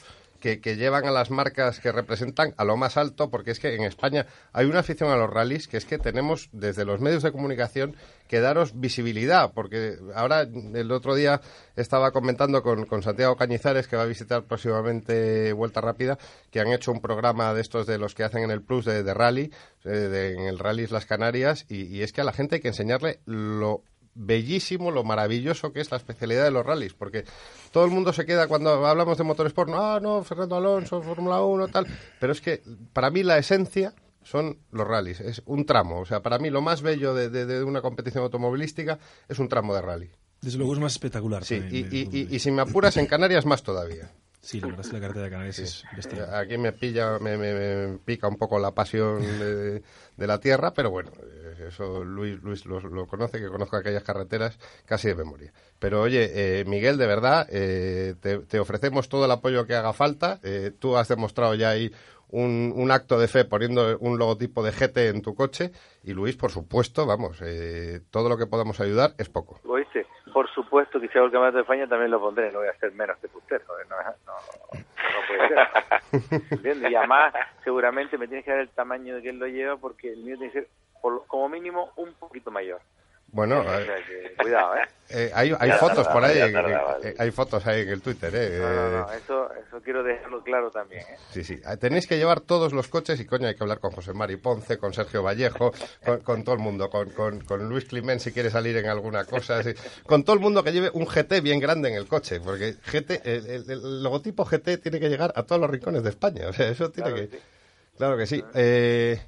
[SPEAKER 1] que, llevan a las marcas que representan a lo más alto, porque es que en España hay una afición a los rallies que es que tenemos desde los medios de comunicación que daros visibilidad, porque ahora el otro día estaba comentando con, Santiago Cañizares, que va a visitar próximamente Vuelta Rápida, que han hecho un programa de estos de los que hacen en el Plus de, rally, eh, en el Rally Las Canarias, y, y es que a la gente hay que enseñarle lo bellísimo, lo maravilloso que es la especialidad de los rallies, porque todo el mundo se queda cuando hablamos de motorsport, no, ah, no, Fernando Alonso, Fórmula 1, tal, pero es que para mí la esencia son los rallies, es un tramo, o sea, para mí lo más bello de, de, una competición automovilística es un tramo de rally.
[SPEAKER 3] Desde luego es más espectacular.
[SPEAKER 1] Sí, y, y si me apuras en Canarias más todavía.
[SPEAKER 3] Sí, la verdad es que la carretera de Canarias es bestial.
[SPEAKER 1] Aquí me pilla, me, pica un poco la pasión de, la tierra, pero bueno, eh, eso Luis, Luis lo, conoce, que conozco aquellas carreteras casi de memoria. Pero oye, eh, Miguel, de verdad, eh, te, ofrecemos todo el apoyo que haga falta. tú has demostrado ya ahí un, un, acto de fe poniendo un logotipo de GT en tu coche. Y Luis, por supuesto, vamos, todo lo que podamos ayudar es poco
[SPEAKER 8] por supuesto que si hago el campeonato de España también lo pondré, no voy a hacer menos que usted, no, no, puede ser. Y además, seguramente me tiene que dar el tamaño de que él lo lleva porque el mío tiene que ser como mínimo un poquito mayor.
[SPEAKER 1] Bueno,
[SPEAKER 8] eh, cuidado, ¿eh?
[SPEAKER 1] eh hay, hay fotos por ahí, eh, hay fotos ahí en el Twitter, ¿eh?
[SPEAKER 8] No, no, eso, eso quiero dejarlo claro también, ¿eh?
[SPEAKER 1] Sí, sí, tenéis que llevar todos los coches y coño, hay que hablar con José Mari Ponce, con Sergio Vallejo, con, todo el mundo, con, con, Luis Climent si quiere salir en alguna cosa, con todo el mundo que lleve un GT bien grande en el coche, porque GT, el, logotipo GT tiene que llegar a todos los rincones de España, o sea, eso tiene que... Claro que sí. Eh,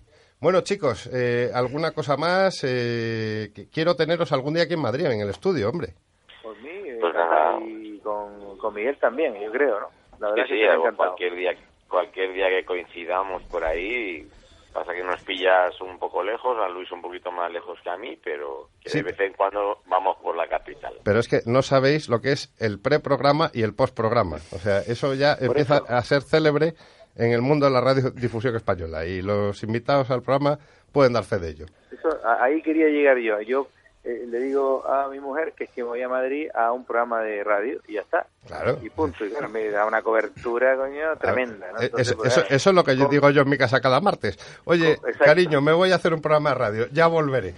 [SPEAKER 1] bueno, chicos, eh, ¿alguna cosa más? Eh, quiero teneros algún día aquí en Madrid, en el estudio, hombre.
[SPEAKER 8] Por mí, pues y con, Miguel también, yo creo, ¿no?
[SPEAKER 9] La verdad sí, sí, cualquier día, cualquier día que coincidamos por ahí, pasa que nos pillas un poco lejos, a Luis un poquito más lejos que a mí, pero de vez en cuando vamos por la capital.
[SPEAKER 1] Pero es que no sabéis lo que es el preprograma y el postprograma. O sea, eso ya empieza a ser célebre en el mundo de la radiodifusión española y los invitados al programa pueden dar fe de ello.
[SPEAKER 8] ahí quería llegar yo. Yo eh, le digo a mi mujer que es que voy a Madrid a un programa de radio y ya está.
[SPEAKER 1] Claro.
[SPEAKER 8] Y punto. Y me da una cobertura, coño, tremenda.
[SPEAKER 1] Eh, pues, eso, es lo que yo digo yo en mi casa cada martes. Oye, cariño, me voy a hacer un programa de radio, ya volveré.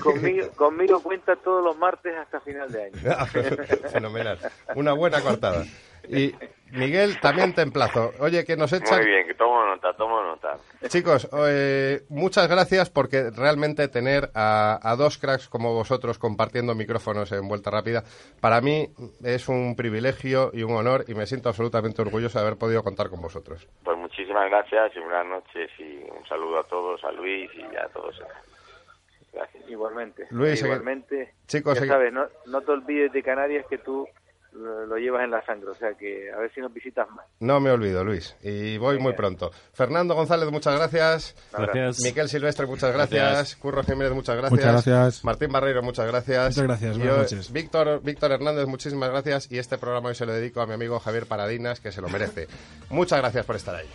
[SPEAKER 8] Conmigo, conmigo cuenta todos los martes hasta final de año. Ah,
[SPEAKER 1] fenomenal. Una buena cortada. Y Miguel, también te emplazo. Oye, que nos echan...
[SPEAKER 9] Muy bien, que tomo nota, tomo nota.
[SPEAKER 1] Chicos, eh, muchas gracias porque realmente tener a, dos cracks como vosotros compartiendo micrófonos en Vuelta Rápida, para mí es un privilegio y un honor y me siento absolutamente orgulloso de haber podido contar con vosotros.
[SPEAKER 9] Pues muchísimas gracias y buenas noches y un saludo a todos, a Luis y a todos.
[SPEAKER 8] Gracias. Igualmente.
[SPEAKER 1] Luis,
[SPEAKER 8] igualmente. Chicos, ya sabes, no, no te olvides de Canarias que tú lo, llevas en la sangre, o sea que a ver si nos visitas más.
[SPEAKER 1] No me olvido, Luis, y voy muy pronto. Fernando González, muchas gracias.
[SPEAKER 4] Gracias.
[SPEAKER 1] Miquel Silvestre, muchas gracias. Curro Jiménez, muchas gracias.
[SPEAKER 7] Muchas gracias.
[SPEAKER 1] Martín Barreiro, muchas gracias.
[SPEAKER 3] Muchas gracias, buenas noches.
[SPEAKER 1] Víctor, Víctor Hernández, muchísimas gracias. Y este programa hoy se lo dedico a mi amigo Javier Paradinas, que se lo merece. muchas gracias por estar ahí.